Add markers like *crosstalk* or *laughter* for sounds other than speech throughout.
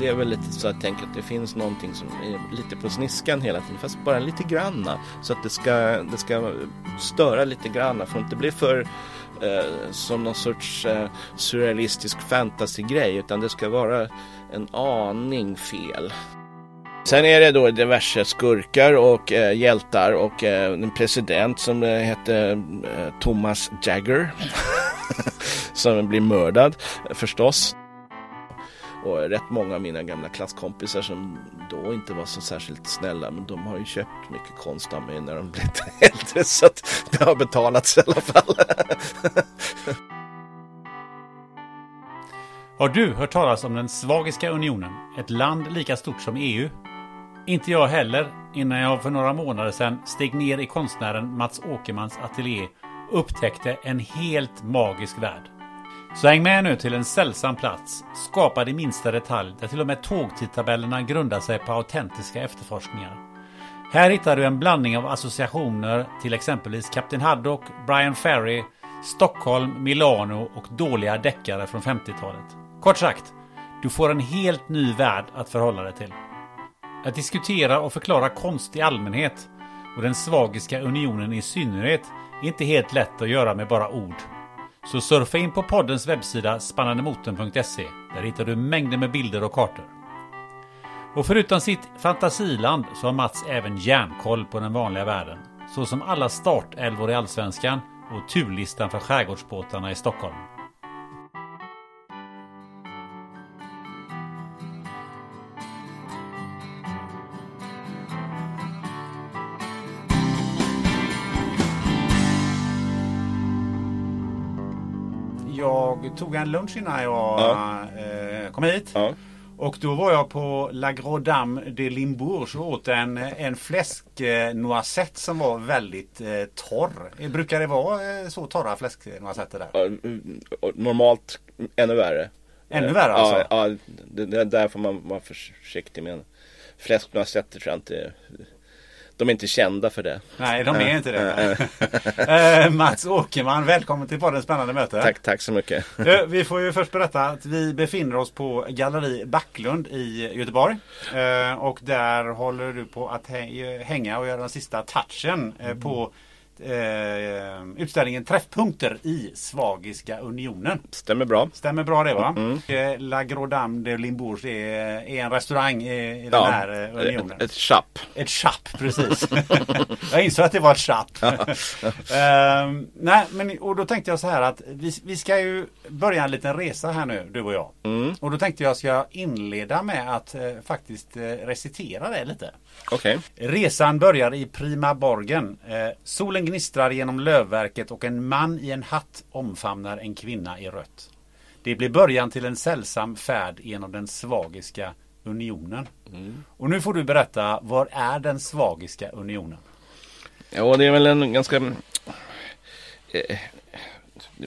Det är väl lite så att jag tänker att det finns någonting som är lite på sniskan hela tiden. Fast bara lite granna. Så att det ska, det ska störa lite granna. Får inte bli för eh, som någon sorts eh, surrealistisk fantasy-grej. Utan det ska vara en aning fel. Sen är det då diverse skurkar och eh, hjältar och eh, en president som eh, hette eh, Thomas Jagger. *laughs* som blir mördad förstås. Och rätt många av mina gamla klasskompisar som då inte var så särskilt snälla men de har ju köpt mycket konst av mig när de blev *laughs* äldre så att det har betalats i alla fall. *laughs* Har du hört talas om den Svagiska unionen? Ett land lika stort som EU? Inte jag heller, innan jag för några månader sedan steg ner i konstnären Mats Åkermans ateljé och upptäckte en helt magisk värld. Så häng med nu till en sällsam plats, skapad i minsta detalj, där till och med tågtidtabellerna grundar sig på autentiska efterforskningar. Här hittar du en blandning av associationer till exempelvis Kapten Haddock, Brian Ferry, Stockholm, Milano och dåliga deckare från 50-talet. Kort sagt, du får en helt ny värld att förhålla dig till. Att diskutera och förklara konst i allmänhet och den svagiska unionen i synnerhet är inte helt lätt att göra med bara ord. Så surfa in på poddens webbsida spannandemotorn.se. Där hittar du mängder med bilder och kartor. Och förutom sitt fantasiland så har Mats även järnkoll på den vanliga världen. Så som alla startälvor i Allsvenskan och turlistan för skärgårdsbåtarna i Stockholm. Jag tog en lunch innan jag Ja. eh, kom hit. Ja. Och då var jag på La Gros Dame de Limbourg och åt en, en fläsknoisette som var väldigt eh, torr. Eh, Brukar det vara eh, så torra fläsknoisetter där? Ja, mm, Normalt ännu värre. Ännu värre alltså? Ja, ja det, det, där får man vara försiktig med. Fläsknoisetter tror jag inte de är inte kända för det. Nej, de är inte det. *laughs* Eh, Mats Åkerman, välkommen till podden Spännande möte. Tack, tack så mycket. Vi får ju först berätta att vi befinner oss på Galleri Backlund i Göteborg. Eh, Och där håller du på att hä- hänga och göra den sista touchen eh, på eh, utställningen Träffpunkter i Svagiska unionen. Stämmer bra. Stämmer bra det va? Eh, La Gros Dame de Limbourg är, är en restaurang i, i den här eh, unionen. ett, ett chapp. Ett chapp, precis. *laughs* jag insåg att det var ett chapp. *laughs* Ehm, nej, men och då tänkte jag så här att vi, vi ska ju börja en liten resa här nu, du och jag. Och då tänkte jag ska jag inleda med att eh, faktiskt eh, recitera det lite. Okej. Resan börjar i Prima Borgen. Solen gnistrar genom lövverket och en man i en hatt omfamnar en kvinna i rött. Det blir början till en sällsam färd genom den svagiska unionen. Och nu får du berätta, vad är den svagiska unionen? Ja, det är väl en ganska... eh,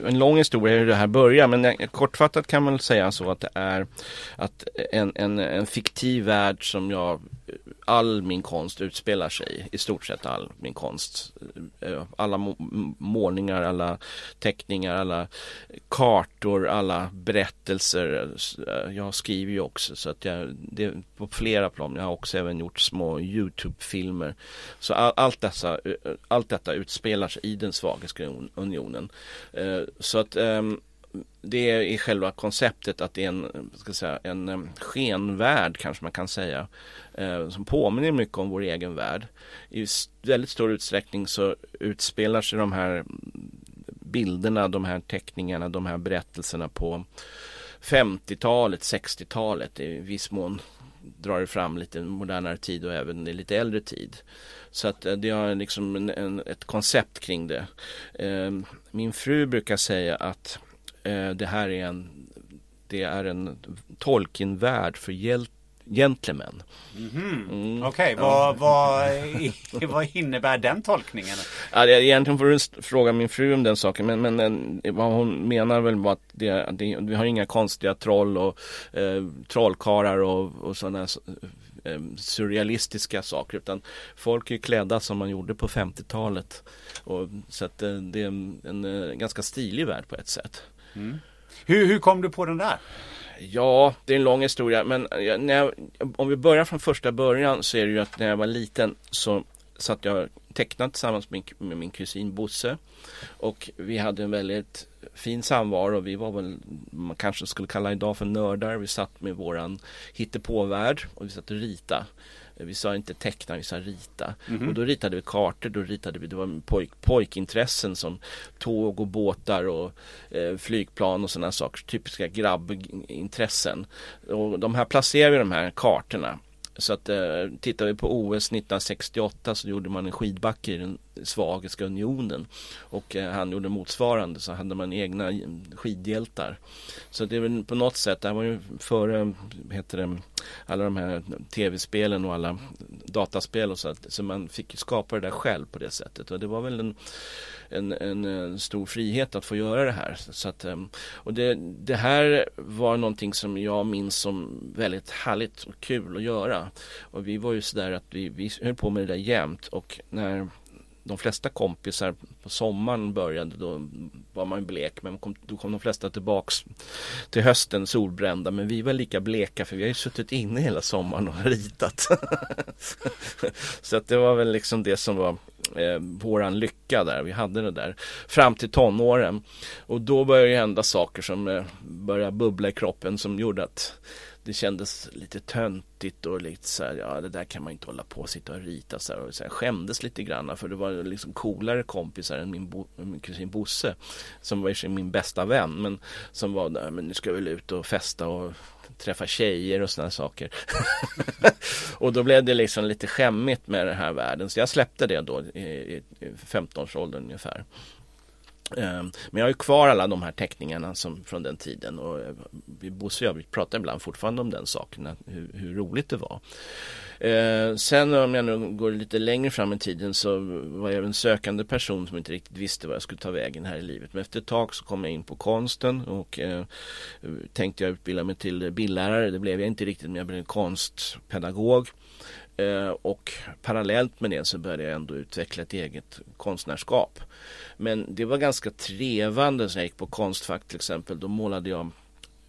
En lång historia hur det här börjar men kortfattat kan man säga så att det är att en, en, en fiktiv värld som jag all min konst utspelar sig i. Stort sett all min konst eh, alla målningar, alla teckningar, alla kartor, alla berättelser. Eh, jag skriver ju också så att jag, det är på flera plan. Jag har också även gjort små Youtube-filmer. Så all, allt, dessa, eh, allt detta utspelar sig i den Svagiska unionen. Så att ehm, det är själva konceptet att det är en, ska säga, en eh, skenvärld kanske man kan säga. Eh, som påminner mycket om vår egen värld. I väldigt stor utsträckning så utspelar sig de här bilderna, de här teckningarna, de här berättelserna på 50-talet, 60-talet. I viss mån drar det fram lite modernare tid och även i lite äldre tid. Så att eh, det har liksom en, en, ett koncept kring det. Min fru brukar säga att det här är en, det är en Tolkien-värld för hjälte gentlemen. Mm. Mm. Okej, okay, vad, vad, *laughs* vad innebär den tolkningen? Ja, det, egentligen får du fråga min fru om den saken men, men vad hon menar väl var att det, det, vi har inga konstiga troll och eh, trollkarlar och, och sådana eh, surrealistiska saker utan folk är klädda som man gjorde på 50-talet. Och, så att eh, det är en, en, eh, ganska stilig värld på ett sätt. Mm. Hur, hur kom du på den där? Ja, det är en lång historia men när jag, om vi börjar från första början så är det ju att när jag var liten så satt jag tecknat tillsammans med, med min kusin Bosse. Och vi hade en väldigt fin samvaro. Vi var väl, man kanske skulle kalla idag för nördar. Vi satt med våran hittepåvärld och vi satt och ritade. Vi sa inte teckna, vi sa rita. Mm. Och då ritade vi kartor, då ritade vi, det var pojk, pojkintressen som tåg och båtar och eh, flygplan och sådana saker. Typiska grabbintressen. Och de här placerar vi de här kartorna så att eh, tittar vi på OS 1968 så gjorde man en skidbacke i den Svagiska unionen och eh, han gjorde motsvarande så hade man egna skidhjältar. Så det är väl på något sätt, det här var ju före heter det, alla de här tv-spelen och alla dataspel och så att, så man fick skapa det där själv på det sättet och det var väl en en, en, en, stor frihet att få göra det här. Så att, ehm, och det, det här var någonting som jag minns som väldigt härligt och kul att göra. Och vi var ju sådär att vi, vi höll på med det där jämt och när de flesta kompisar på sommaren började då var man blek men kom, då kom de flesta tillbaks till hösten solbrända men vi var lika bleka för vi har ju suttit inne hela sommaren och ritat. *laughs* så att det var väl liksom det som var eh, våran lycka där. Vi hade det där fram till tonåren. Och då började det hända saker som eh, började bubbla i kroppen som gjorde att det kändes lite töntigt och lite så här, ja det där kan man inte hålla på och sitta och rita så här. Och så här, skämdes lite grann för det var liksom coolare kompisar än min, bo, min kusin Bosse. Som var min bästa vän men som var där, men nu ska vi väl ut och festa och träffa tjejer och sådana saker. *laughs* och då blev det liksom lite skämmigt med den här världen så jag släppte det då i, i 15-årsåldern ungefär. Ehm, men jag har ju kvar alla de här teckningarna som, från den tiden och eh, Bosse och jag pratar ibland fortfarande om den saken, hur, hur roligt det var. Eh, sen om jag nu går lite längre fram i tiden så var jag en sökande person som inte riktigt visste vad jag skulle ta vägen här i livet. Men efter ett tag så kom jag in på konsten och eh, tänkte jag utbilda mig till bildlärare. Det blev jag inte riktigt men jag blev konstpedagog. Eh, och parallellt med det så började jag ändå utveckla ett eget konstnärskap. Men det var ganska trevande när jag gick på Konstfack till exempel. Då målade jag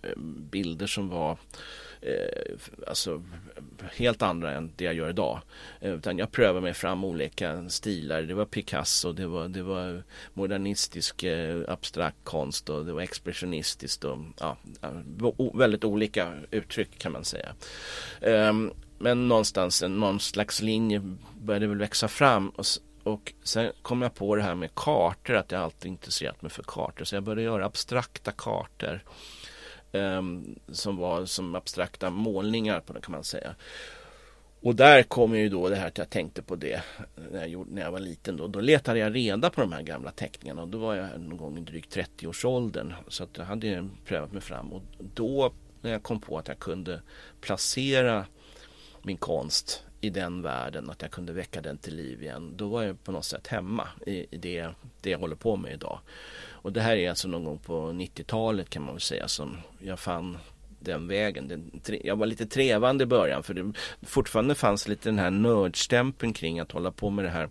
eh, bilder som var eh, alltså helt andra än det jag gör idag. Eh, utan jag prövade mig fram olika stilar. Det var Picasso, det var, det var modernistisk eh, abstrakt konst och det var expressionistiskt och ja, eh, väldigt olika uttryck kan man säga. Ehm, men någonstans någon slags linje började väl växa fram och, och sen kom jag på det här med kartor, att jag alltid intresserat mig för kartor. Så jag började göra abstrakta kartor. Um, som var som abstrakta målningar på det kan man säga. Och där kom ju då det här att jag tänkte på det eh, när jag, gjorde, när jag var liten. Då. då letade jag reda på de här gamla teckningarna och då var jag någon gång i drygt 30-årsåldern. Så att jag hade prövat mig fram och då när jag kom på att jag kunde placera min konst i den världen, att jag kunde väcka den till liv igen. Då var jag på något sätt hemma i, i det, det jag håller på med idag. Och det här är alltså någon gång på 90-talet kan man väl säga som jag fann den vägen. Den, jag var lite trevande i början för det fortfarande fanns lite den här nördstämpeln kring att hålla på med det här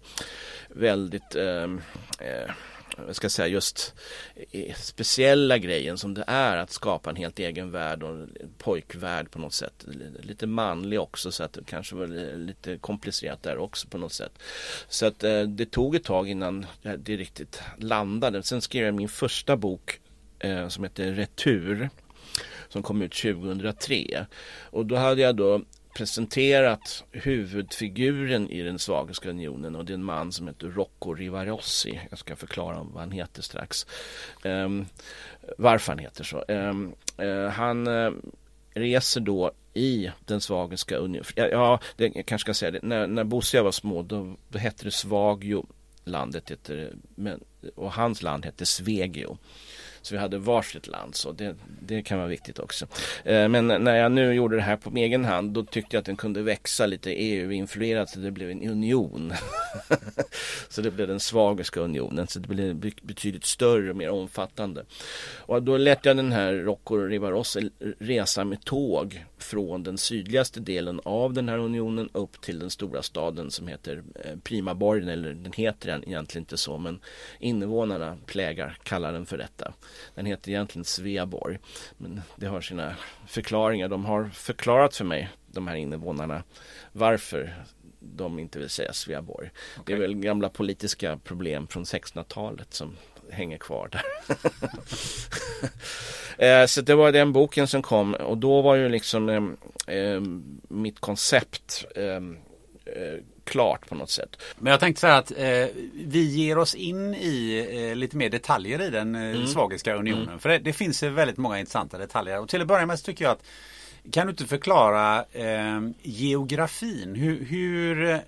väldigt ehm, eh, eh, jag ska säga just speciella grejen som det är att skapa en helt egen värld och en pojkvärld på något sätt. Lite manlig också så att det kanske var lite komplicerat där också på något sätt. Så att eh, det tog ett tag innan det riktigt landade. Sen skrev jag min första bok eh, som heter Retur som kom ut 2003. Och då hade jag då presenterat huvudfiguren i den Svagiska unionen och det är en man som heter Rocco Rivarossi. Jag ska förklara vad han heter strax. Um, varför han heter så. Um, uh, han uh, reser då i den Svagiska unionen. Ja, det, jag kanske ska säga det. När, när Bosse jag var små då, då hette det Svagio. Landet heter, men, och hans land hette Svegio. Så vi hade varsitt land så det, det kan vara viktigt också. Eh, men när jag nu gjorde det här på egen hand då tyckte jag att den kunde växa lite EU-influerat så det blev en union. *laughs* så det blev den Svagerska unionen så det blev betydligt större och mer omfattande. Och då lät jag den här Rocco Rivarossi resa med tåg från den sydligaste delen av den här unionen upp till den stora staden som heter eh, Primaborgen eller den heter den egentligen inte så men invånarna plägar kallar den för detta. Den heter egentligen Sveaborg. Men det har sina förklaringar. De har förklarat för mig, de här invånarna, varför de inte vill säga Sveaborg. Okay. Det är väl gamla politiska problem från 1600-talet som hänger kvar där. *laughs* Eh, så det var den boken som kom och då var ju liksom eh, eh, mitt koncept eh, klart på något sätt. Men jag tänkte säga att eh, vi ger oss in i eh, lite mer detaljer i den eh, mm. Svagiska unionen. Mm. För det, det finns väldigt många intressanta detaljer. Och till att börja med så tycker jag att kan du inte förklara geografin? Hur, hur,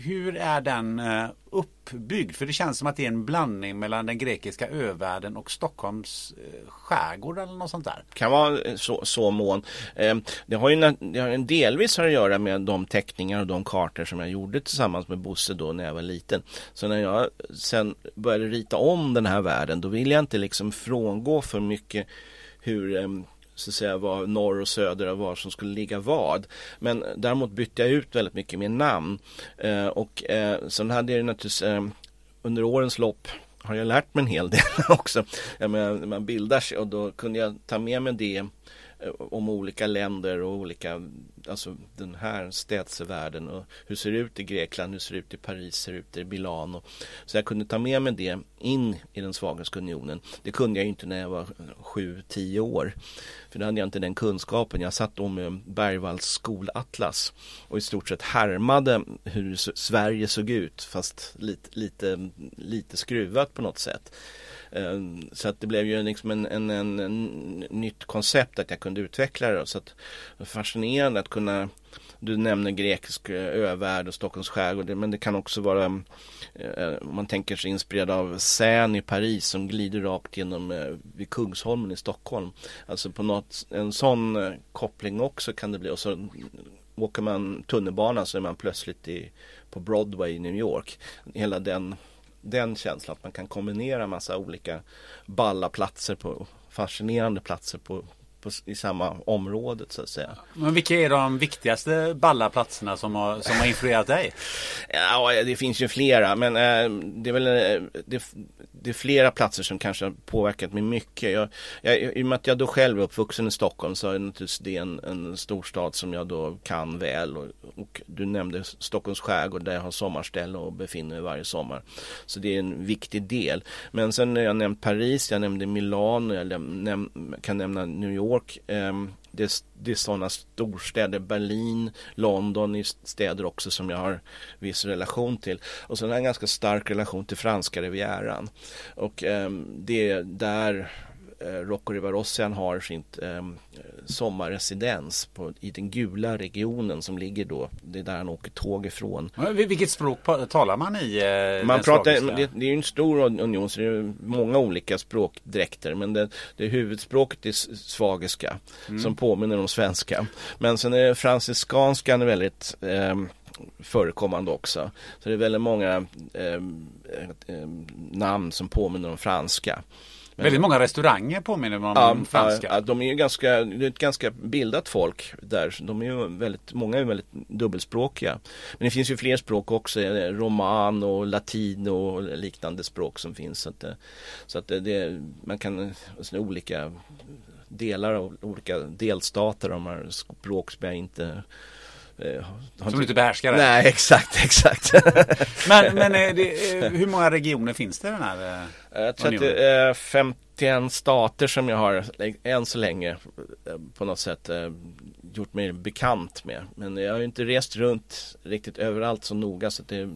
hur är den eh, uppbyggd? För det känns som att det är en blandning mellan den grekiska övärlden och Stockholms eh, skärgård eller något sånt där. Kan vara eh, så, så mån. Ehm, det har ju det har en delvis att göra med de teckningar och de kartor som jag gjorde tillsammans med Bosse då när jag var liten. Så när jag sen började rita om den här världen då ville jag inte liksom frångå för mycket hur ehm, så att säga var norr och söder och var som skulle ligga vad. Men däremot bytte jag ut väldigt mycket med namn. Eh, och eh, sen hade jag naturligtvis eh, under årens lopp har jag lärt mig en hel del *laughs* också. Jag menar, man bildar sig och då kunde jag ta med mig det Eh, om olika länder och olika, alltså den här städsvärlden och hur ser det ut i Grekland, hur ser det ut i Paris, hur ser det ut i Milano. Så jag kunde ta med mig det in i den svagaste unionen. Det kunde jag inte när jag var 7-10 år. För då hade jag inte den kunskapen. Jag satt då med Bergvalls skolatlas och i stort sett härmade hur Sverige såg ut fast lite, lite, lite skruvat på något sätt. Ehm, så att det blev ju liksom en, en, en, en nytt koncept att jag kunde utveckla det. Så att fascinerande att kunna du nämner grekisk eh, övärld och Stockholms skärgård men det kan också vara eh, om man tänker sig inspirerad av Seine i Paris som glider rakt genom eh, vid Kungsholmen i Stockholm. Alltså på något, en sån koppling också kan det bli och så åker man tunnelbana så är man plötsligt i, på Broadway i New York. Hela den den känslan att man kan kombinera massa olika balla platser på fascinerande platser på, på, i samma området så att säga. Men vilka är de viktigaste balla platserna som har, som har influerat dig? *laughs* ja, det finns ju flera men äh, det är väl äh, det, det är flera platser som kanske har påverkat mig mycket. Jag, jag, I och med att jag då själv är uppvuxen i Stockholm så är naturligtvis det en, en storstad som jag då kan väl. Och, och, du nämnde Stockholms skärgård där jag har sommarställe och befinner mig varje sommar. Så det är en viktig del. Men sen har jag nämnt Paris, jag nämnde Milano, jag näm kan nämna New York. York. Ehm, det, är, det är sådana storstäder, Berlin, London är städer också som jag har viss relation till. Och sen har jag en ganska stark relation till franska rivieran. Och ehm, det är där Rocco Rivarossian har sitt eh, sommarresidens på, i den gula regionen som ligger då. Det är där han åker tåg ifrån. Vilket språk talar man i? Eh, man pratar, det, det, är en stor union så det är många olika språkdräkter. Men det, det huvudspråket är svagiska mm. som påminner om svenska. Men sen är franciskanskan väldigt eh, förekommande också. Så det är väldigt många eh, eh, namn som påminner om franska. Väldigt många restauranger påminner om Ja, franska. ja, de är ju ganska, det är ett ganska bildat folk där. De är ju väldigt, många är väldigt dubbelspråkiga. Men det finns ju fler språk också, eh, roman och latin och liknande språk som finns. Så att, det- så att det, det, man kan, alltså, olika delar av olika delstater, de har språk som jag inte eh, Som du inte behärskar. Nej, *laughs* exakt, exakt. Men, men det, eh, hur många regioner finns det i den här? Jag tror att det är 51 stater som jag har än så länge eh, på något sätt eh, gjort mig bekant med. Men jag har ju inte rest runt riktigt överallt så noga så det,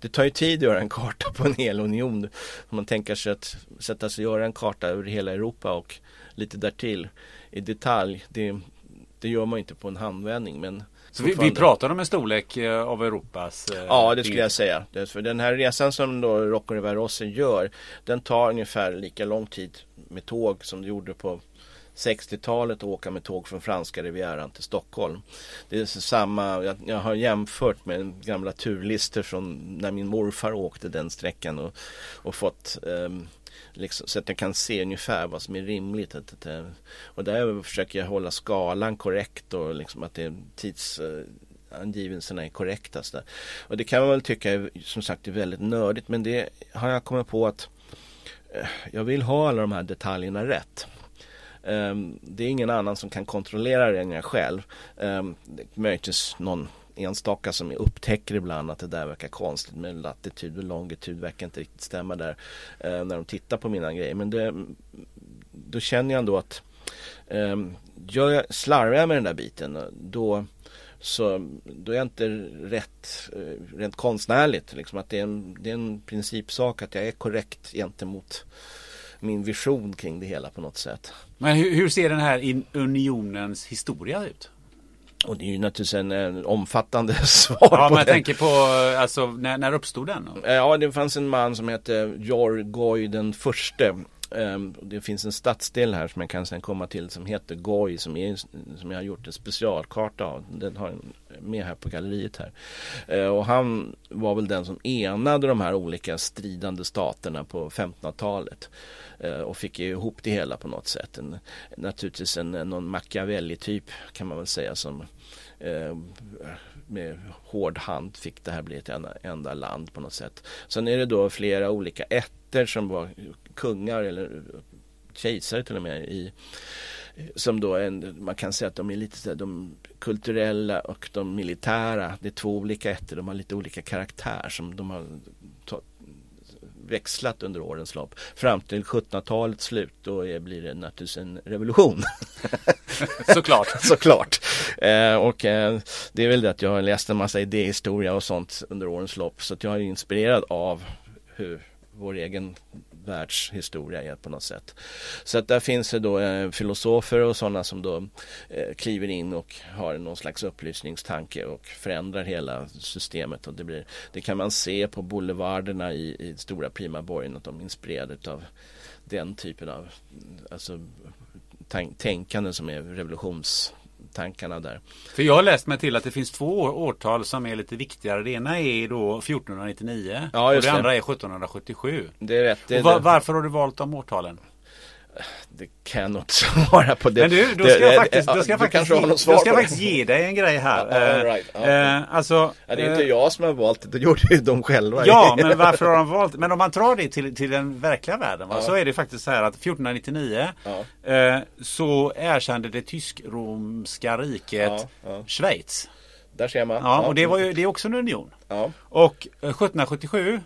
det tar ju tid att göra en karta på en hel union. Om man tänker sig att sätta sig och göra en karta över hela Europa och lite därtill i detalj. Det, det gör man inte på en handvändning. Men Så vi, vi pratar om en storlek eh, av Europas... eh, Ja, det skulle jag säga. För den här resan som då Rocco Rivarossi gör, den tar ungefär lika lång tid med tåg som det gjorde på 60-talet att åka med tåg från franska rivieran till Stockholm. Det är samma, jag, jag har jämfört med gamla turlistor från när min morfar åkte den sträckan och, och fått ehm, Liksom, så att jag kan se ungefär vad som är rimligt. Att, att, eh, och där försöker jag hålla skalan korrekt och liksom att det är tids, angivelserna är korrekta. Så där. Och det kan man väl tycka är, som sagt är väldigt nördigt men det har jag kommit på att eh, jag vill ha alla de här detaljerna rätt. Ehm, det är ingen annan som kan kontrollera det än jag själv. Ehm, möjligtvis någon enstaka som upptäcker ibland att det där verkar konstigt med latitud och longitud verkar inte riktigt stämma där eh, när de tittar på mina grejer. Men det, då känner jag ändå att eh, gör jag, slarvar jag med den där biten då så då är jag inte rätt eh, rent konstnärligt. Liksom att det, är en, det är en principsak att jag är korrekt gentemot min vision kring det hela på något sätt. Men hur, hur ser den här in, unionens historia ut? Och det är ju naturligtvis en, en omfattande *laughs* svar Ja, på men jag tänker på, alltså, när, när uppstod den? Ja, det fanns en man som hette Jorgoy den förste. Ehm, det finns en stadsdel här som jag kan sen komma till som heter Goy som, är, som jag har gjort en specialkarta av. Den har jag med här på galleriet här. Ehm, och han var väl den som enade de här olika stridande staterna på 1500-talet. Ehm, och fick ihop det hela på något sätt. En, naturligtvis en, någon Machiavelli-typ kan man väl säga som med hård hand fick det här bli ett enda, enda land på något sätt. Sen är det då flera olika ätter som var kungar eller kejsare till och med i som då en, man kan säga att de är lite de kulturella och de militära. Det är två olika ätter, de har lite olika karaktär som de har ta, växlat under årens lopp. Fram till 1700-talets slut då är, blir det naturligtvis en revolution. *laughs* Såklart. *laughs* Såklart. Eh, och eh, det är väl det att jag har läst en massa idéhistoria och sånt under årens lopp. Så att jag är inspirerad av hur vår egen världshistoria är på något sätt. Så att där finns det då eh, filosofer och sådana som då eh, kliver in och har någon slags upplysningstanke och förändrar hela systemet. Och det, blir, det kan man se på boulevarderna i, i stora primaborgen att de är inspirerade av den typen av alltså, tänkande som är revolutions revolutionstankarna där. För jag har läst mig till att det finns två år- årtal som är lite viktigare. Det ena är då 1499 Ja, och det det. andra är 1777. Det är rätt. Det, och va- det, varför har du valt de årtalen? Det kan jag inte *laughs* svara på. Det, Men du, då det- ska jag det- faktiskt, ja, då ska jag faktiskt, ge, ska jag faktiskt ge dig en grej här. Eh, right. Ja. eh, alltså, det är inte eh, jag som har valt det, det gjorde ju de själva. Ja, *laughs* men varför har de valt? Men om man drar det till, till den verkliga världen va? Så är det faktiskt så här att 1499 Ja. eh, så erkände det tysk-romska riket. Schweiz. Där ser man. Ja, och det, var ju, det är också en union. Och eh, 1777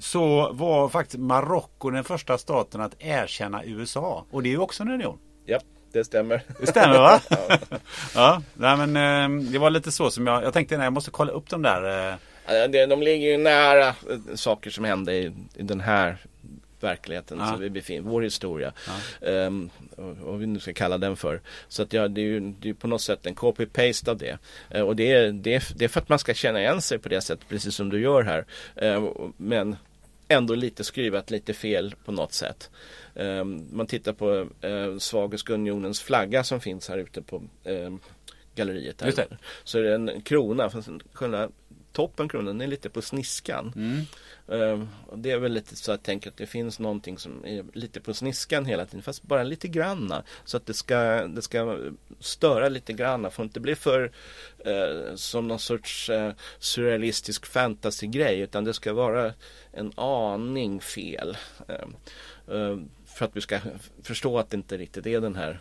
så var faktiskt Marocko den första staten att erkänna USA. Och det är ju också en union. ja, det stämmer. Det stämmer va? *laughs* ja, nej, men eh, det var lite så som jag, jag tänkte nej, jag måste kolla upp de där. eh, Ja, De ligger ju nära eh, saker som hände i, i den här verkligheten Ja. som vi befinner vår historia. Ehm, och, och vi nu ska kalla den för. Så att ja, det är ju det är på något sätt en copy-paste av det. Eh, och det är, det, är, det är för att man ska känna igen sig på det sättet, precis som du gör här. Och- men ändå lite skruvat lite fel på något sätt. Um, man tittar på uh, Svagiska unionens flagga som finns här ute på ehm, galleriet. Här. Så är det en krona, fast själva toppen på den är lite på sniskan. Mm. Och det är väl lite så att jag tänker att det finns någonting som är lite på sniskan hela tiden fast bara lite granna. Så att det ska, det ska störa lite granna. Får inte bli för eh, som någon sorts eh, surrealistisk fantasy-grej utan det ska vara en aning fel. Eh, eh, för att vi ska förstå att det inte riktigt är den här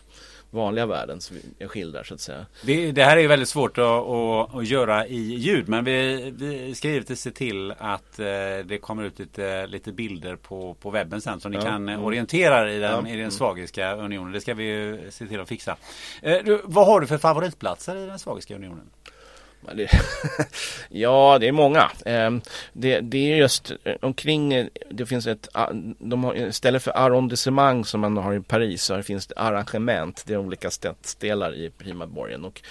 vanliga världen som jag skildrar så att säga. Det, det här är väldigt svårt att, att, att, göra i ljud men vi, vi ska givetvis se till att eh, det kommer ut lite, lite bilder på, på webben sen som ni ja, kan mm. orientera er i den, ja, i den mm. svagiska unionen. Det ska vi se till att fixa. Eh, du, vad har du för favoritplatser i den svagiska unionen? *laughs* ja, det är många. Ehm, det, det är just eh, omkring, eh, det finns ett, ah, de har, eh, istället för arrondissement som man har i Paris så finns det arrangement. Det är olika stadsdelar i Primaborgen. Och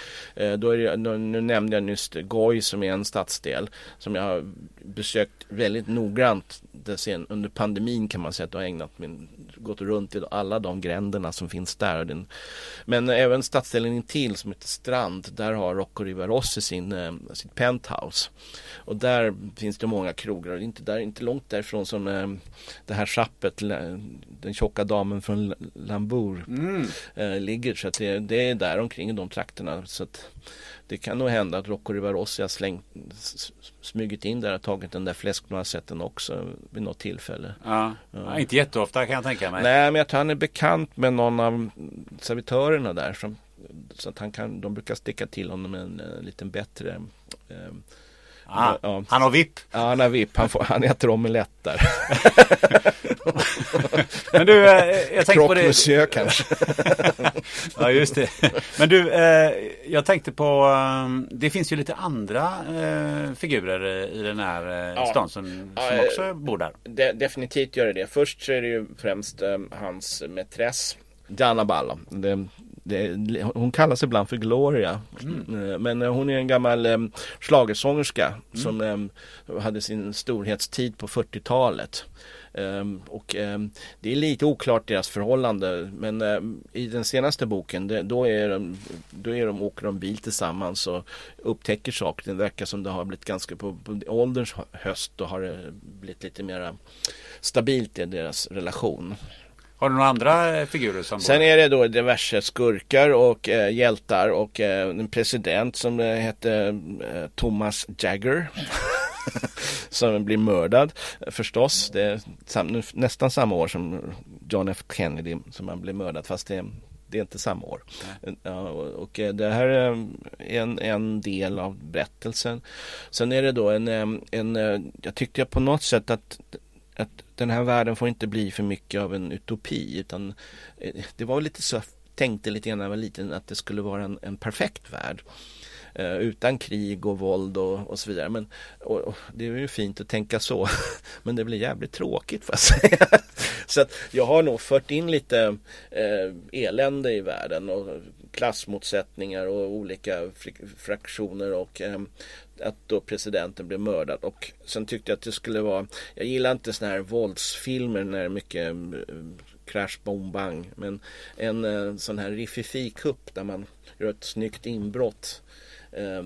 då är det, nu nämnde jag nyss Goy som är en stadsdel som jag har besökt väldigt noggrant sen, under pandemin kan man säga att jag har ägnat min, gått runt i alla de gränderna som finns där. Men även stadsdelen intill som heter Strand, där har Rocco Rivarossi sin, eh, sitt penthouse. Och där finns det många krogar och inte, där, inte långt därifrån som eh, det här schappet, den tjocka damen från Lambour mm. eh, ligger. Så att det, det är där omkring i de trakterna. Så det kan nog hända att Rocco Rivarossi har slängt, smugit in där och tagit den där fläsknoisetten också vid något tillfälle. Ja. Ja. inte jätteofta kan jag tänka mig. Nej, men jag tror han är bekant med någon av servitörerna där. Som, så att han kan, de brukar sticka till honom en, en liten bättre eh, Ah, ja. Han har vipp. Ja, han har vipp. Han, får, han äter omelett där. *laughs* Men du, eh, jag tänkte på det. Monsieur kanske. *laughs* ja, just det. Men du, eh, jag tänkte på, um, det finns ju lite andra eh, figurer i den här ja. stan som, som också bor där. De, definitivt gör det det. Först så är det ju främst hans mätress Diana Balla. Det, hon kallas ibland för Gloria. Mm. Eh, men eh, hon är en gammal eh, schlagersångerska mm. som eh, hade sin storhetstid på 40-talet. Um, och um, det är lite oklart deras förhållande men um, i den senaste boken det, då, är de, då är de, åker de bil tillsammans och upptäcker saker. Det verkar som det har blivit ganska på, på ålderns höst då har det blivit lite mer stabilt i deras relation. Har du några andra eh, figurer som Sen är det då diverse skurkar och eh, hjältar och eh, en president som eh, hette eh, Thomas Jagger. *laughs* som blir mördad förstås. Det är sam nästan samma år som John F Kennedy som han blev mördad fast det, det är inte samma år. Ja, och, och, eh, det här är en, en del av berättelsen. Sen är det då en, en jag tyckte på något sätt att att den här världen får inte bli för mycket av en utopi utan eh, det var lite så jag tänkte lite grann när jag var liten att det skulle vara en, en perfekt värld. Eh, utan krig och våld och, och så vidare. Men, och, och det är ju fint att tänka så. *laughs* Men det blir jävligt tråkigt får jag säga. *laughs* så att jag har nog fört in lite eh, elände i världen och klassmotsättningar och olika fraktioner och eh, att då presidenten blev mördad och sen tyckte jag att det skulle vara Jag gillar inte såna här våldsfilmer när det är mycket mm, mm, crash, bom, bang men en eh, sån här Rififi-kupp där man gör ett snyggt inbrott eh,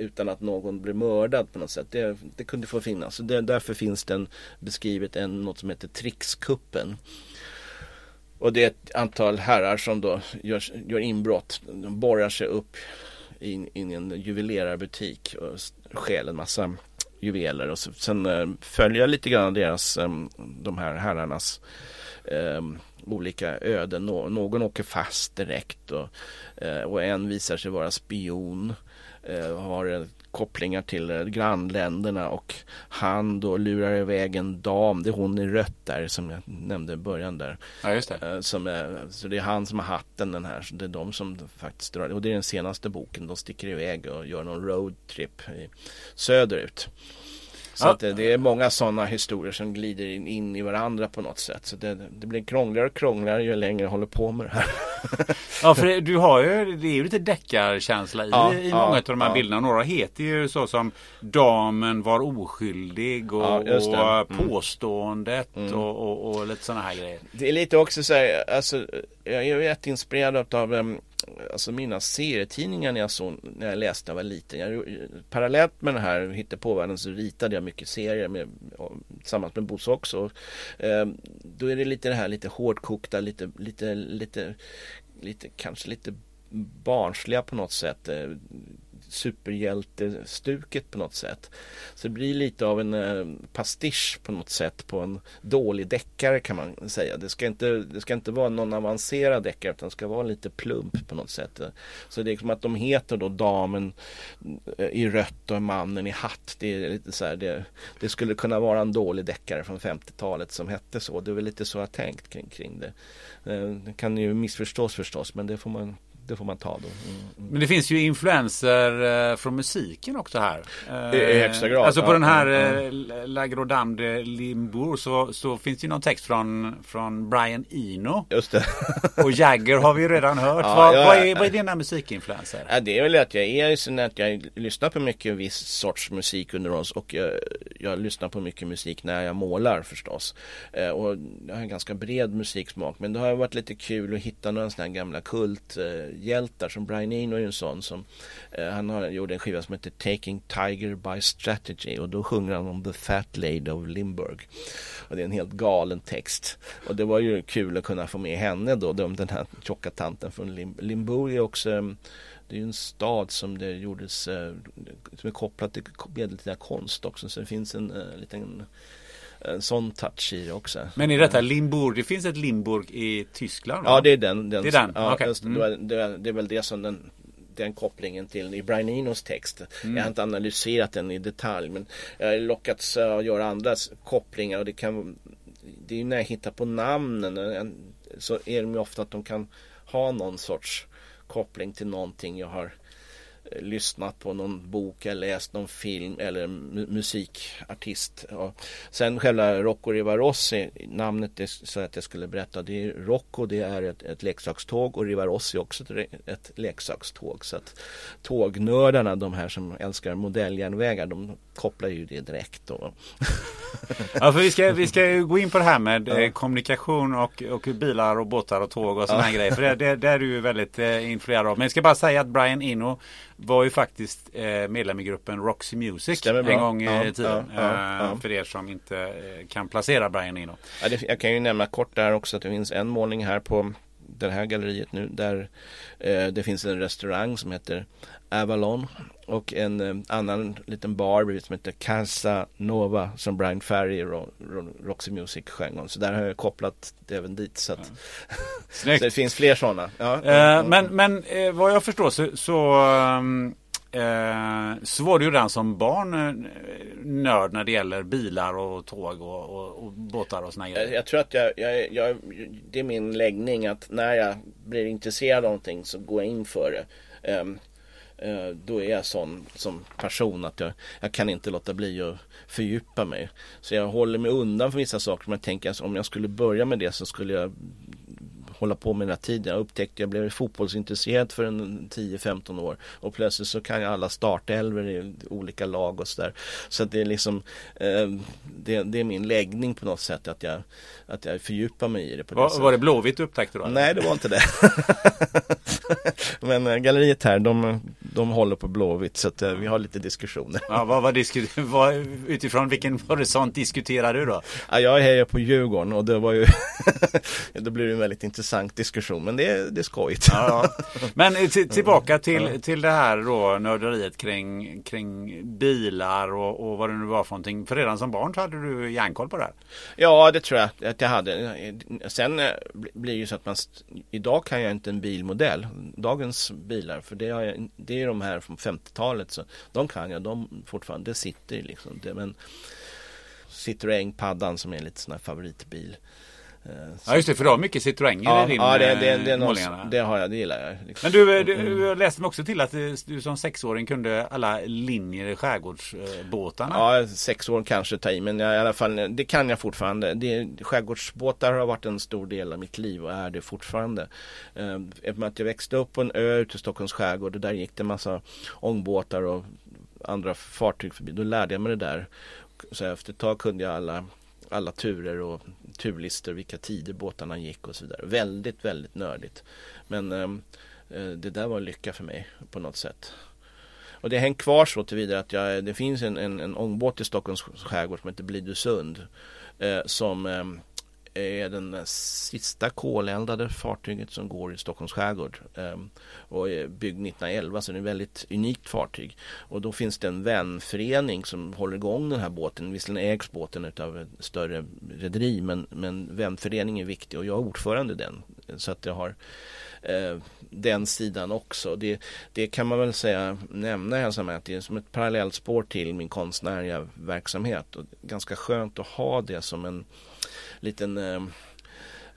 utan att någon blir mördad på något sätt. Det, det kunde få finnas. Så det, därför finns den beskrivet en, något som heter Trixkuppen. Och det är ett antal herrar som då gör, gör inbrott. De borrar sig upp in, in i en juvelerarbutik och stjäl en massa juveler och så, sen eh, följer jag lite grann deras, eh, de här herrarnas eh, olika öden. Nå någon åker fast direkt och, eh, och en visar sig vara spion. Eh, har kopplingar till eh, grannländerna och han då lurar iväg en dam, det är hon i rött där som jag nämnde i början där. Ja, just det. Eh, som är, så det är han som har hatten den här, så det är de som faktiskt drar, och det är den senaste boken, de sticker iväg och gör någon roadtrip söderut. Så ja. att det, det, är många sådana historier som glider in, in, i varandra på något sätt. Så det, det blir krångligare och krångligare ju längre jag håller på med det här. *laughs* Ja, för du har ju, det är ju lite deckarkänsla i, Ja, i ja, många av de här ja. bilderna. Några heter ju så som Damen var oskyldig och, Ja, det. och Mm. Påståendet och, och, och lite sådana här grejer. Det är lite också så här, alltså, jag är jätteinspirerad av um, alltså mina serietidningar när jag, såg, när jag läste när jag var liten. Jag, parallellt med den här hittepåvärlden så ritade jag mycket serier med, och, tillsammans med Bosse också. Eh, då är det lite det här lite hårdkokta, lite, lite, lite, lite kanske lite barnsliga på något sätt. Ehm, Superhjältestuket på något sätt. Så det blir lite av en eh, pastisch på något sätt på en dålig deckare kan man säga. Det ska inte, det ska inte vara någon avancerad deckare utan det ska vara lite plump på något sätt. Så det är som att de heter då damen eh, i rött och mannen i hatt. Det är lite så här, det, det skulle kunna vara en dålig deckare från 50-talet som hette så. Det är väl lite så jag har tänkt kring, kring det. Eh, Det kan ju missförstås förstås men det får man, det får man ta då. Mm, mm. Men det finns ju influenser eh, från musiken också här. Eh, I- i högsta grad, Alltså på ja, den här ja, eh, La Grodam de Limbourg så, så finns det ju någon text från, från Brian Eno. Just det. *laughs* Och Jagger har vi ju redan hört. Ja, vad, ja, vad, är, vad är dina musikinfluenser? Ja, det är väl att jag är sån att jag lyssnar på mycket viss sorts musik under oss och jag, jag lyssnar på mycket musik när jag målar förstås. Eh, och jag har en ganska bred musiksmak men det har varit lite kul att hitta några sådana här gamla hjältar som Brian Eno är en sån som eh, han har gjort en skiva som heter Taking Tiger by Strategy och då sjunger han om The Fat Lady of Limburg. Och det är en helt galen text. Och det var ju kul att kunna få med henne då, den här tjocka tanten från Lim- Limburg är också mm, det är ju en stad som det gjordes eh, som är kopplad till medeltida konst också så det finns en en liten en sån touch i det också. Men är detta Limburg? Det finns ett Limburg i Tyskland? va? Ja det är den. den Det är den, Ja, okej. just det, Mm. det, är, det är väl det som den den kopplingen till i Brian Enos text. Mm. Jag har inte analyserat den i detalj men jag har lockats eh, att göra andra kopplingar och det kan Det är ju när jag hittar på namnen eh, så är de ju ofta att de kan ha någon sorts koppling till någonting jag har eh, lyssnat på någon bok eller läst någon film eller mu- musikartist. Ja. Sen själva Rocco Rivarossi, namnet det så att jag skulle berätta, det är Rocco det är ett, ett leksakståg och Rivarossi också ett, leksakståg. Så att tågnördarna, de här som älskar modelljärnvägar, de kopplar ju det direkt. Då. *laughs* Ja, för vi ska, vi ska ju gå in på det här med eh, kommunikation och, och bilar och båtar och tåg och sådana här grejer. För det, det, det är du ju väldigt eh, influerad av. Men jag ska bara säga att Brian Eno var ju faktiskt eh, medlem i gruppen Roxy Music en gång Ja, i tiden. ja, ja, Eh, ja. För er som inte eh, kan placera Brian Eno. Jag kan ju nämna kort där också att det finns en målning här på det här galleriet nu där eh, det finns en restaurang som heter Avalon och en eh, annan liten bar som heter Casa Nova som Brian Ferry Ro, Roxy Music sjöng om. Så där har jag kopplat det även dit. Så, att, *laughs* så Snyggt. det finns fler sådana. Ja, Eh, men men eh, vad jag förstår så, så, ehm, eh, så var du ju redan som barn eh, nörd när det gäller bilar och tåg och, och, och båtar och såna grejer. jag tror att jag, jag, jag, det är min läggning att när jag blir intresserad av någonting så går jag in för det. Eh, då är jag sån som person att jag, jag kan inte låta bli att fördjupa mig. Så jag håller mig undan för vissa saker men jag tänker att om jag skulle börja med det så skulle jag hålla på med den här tiden. Jag upptäckte att jag blev fotbollsintresserad för en 10-15 år och plötsligt så kan jag alla startelver i olika lag och sådär. Så att det är liksom eh, det, det är min läggning på något sätt att jag, att jag fördjupar mig i det på det Var, sättet. var det Blåvitt du upptäckte då? Nej det var inte det. *laughs* Men eh, galleriet här de, de håller på Blåvitt så att eh, vi har lite diskussioner. Ja, vad, vad disku- vad, utifrån vilken horisont diskuterar du då? Ja, jag hejar på Djurgården och det var ju *laughs* Då blir det väldigt intressant diskussion men det är, det är skojigt. Ja. *laughs* Men eh, till, tillbaka till, till det här då nörderiet kring, kring bilar och, och vad det nu var för någonting. För redan som barn så hade du järnkoll på det här. Ja, det tror jag att jag hade. Sen eh, bli- blir det ju så att man Idag kan jag inte en bilmodell. Dagens bilar, för det, har jag, det är de här från 50-talet. Så de kan jag, de fortfarande, det sitter liksom. Det, men Citroën Paddan som är lite sån här favoritbil. Eh, Ja just det, för du har mycket Citroënger ja, i din ja det, det, det, eh, någon, målningarna. det har jag, det gillar jag. liksom. Men du, eh, du jag läste mig också till att du som sexåring kunde alla linjer i skärgårdsbåtarna. Ja, sex år kanske ta i, men jag, i alla fall, det kan jag fortfarande. Det, skärgårdsbåtar har varit en stor del av mitt liv och är det fortfarande. Eftersom att jag växte upp på en ö ute i Stockholms skärgård och där gick det en massa ångbåtar och andra fartyg förbi. Då lärde jag mig det där. Så efter ett tag kunde jag alla, alla turer och turlistor, vilka tider båtarna gick och så vidare. Väldigt, väldigt nördigt. Men ehm, eh, det där var lycka för mig på något sätt. Och det har hängt kvar så tillvida att jag, det finns en, en, en ångbåt i Stockholms skärgård som heter Blidösund. Eh, som eh, är den sista koleldade fartyget som går i Stockholms skärgård. Ehm, och är byggd 1911 så det är ett väldigt unikt fartyg. Och då finns det en vänförening som håller igång den här båten. Visserligen ägs båten av ett större rederi men, men vänföreningen är viktig och jag är ordförande i den. Så att jag har eh, den sidan också. Det, det kan man väl säga, nämna i här att det är som ett parallellspår till min konstnärliga verksamhet. Och ganska skönt att ha det som en liten, eh,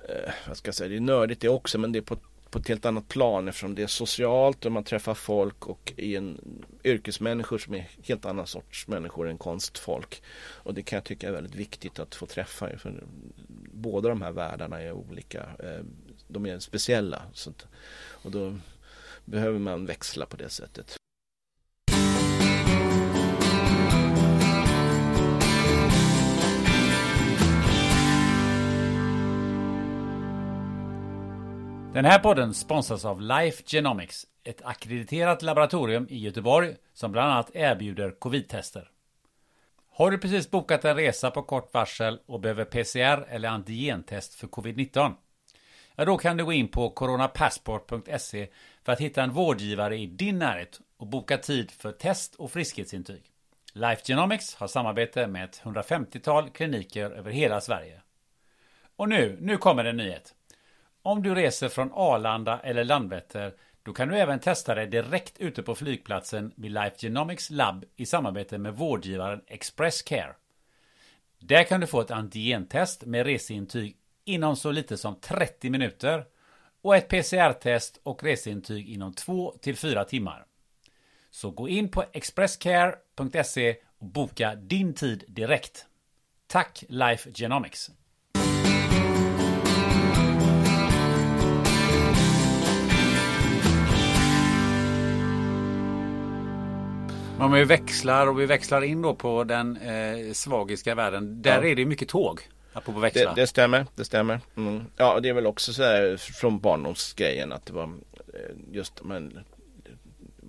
eh, vad ska jag säga, det är nördigt det också men det är på på ett helt annat plan eftersom det är socialt och man träffar folk och i en yrkesmänniskor som är helt annan sorts människor än konstfolk. Och det kan jag tycka är väldigt viktigt att få träffa. För båda de här världarna är olika. eh, De är speciella. Så att, och då behöver man växla på det sättet. Den här podden sponsras av Life Genomics, ett akkrediterat laboratorium i Göteborg som bland annat erbjuder covid-tester. Har du precis bokat en resa på kort varsel och behöver PCR eller antigentest för covid-19? Ja, då kan du gå in på coronapassport.se för att hitta en vårdgivare i din närhet och boka tid för test och friskhetsintyg. Life Genomics har samarbete med ett 150-tal kliniker över hela Sverige. Och nu, nu kommer en nyhet. Om du reser från Arlanda eller Landvetter då kan du även testa dig direkt ute på flygplatsen vid Life Genomics Lab i samarbete med vårdgivaren Express Care. Där kan du få ett antigentest med reseintyg inom så lite som 30 minuter och ett PCR-test och reseintyg inom 2 till 4 timmar. Så gå in på expresscare.se och boka din tid direkt. Tack Life Genomics! Om vi växlar och vi växlar in då på den eh, svagiska världen. Där Ja. är det mycket tåg. Apropå Det, växla. det stämmer, det stämmer. Mm. Ja, det är väl också så här från barndomsgrejen att det var eh, just man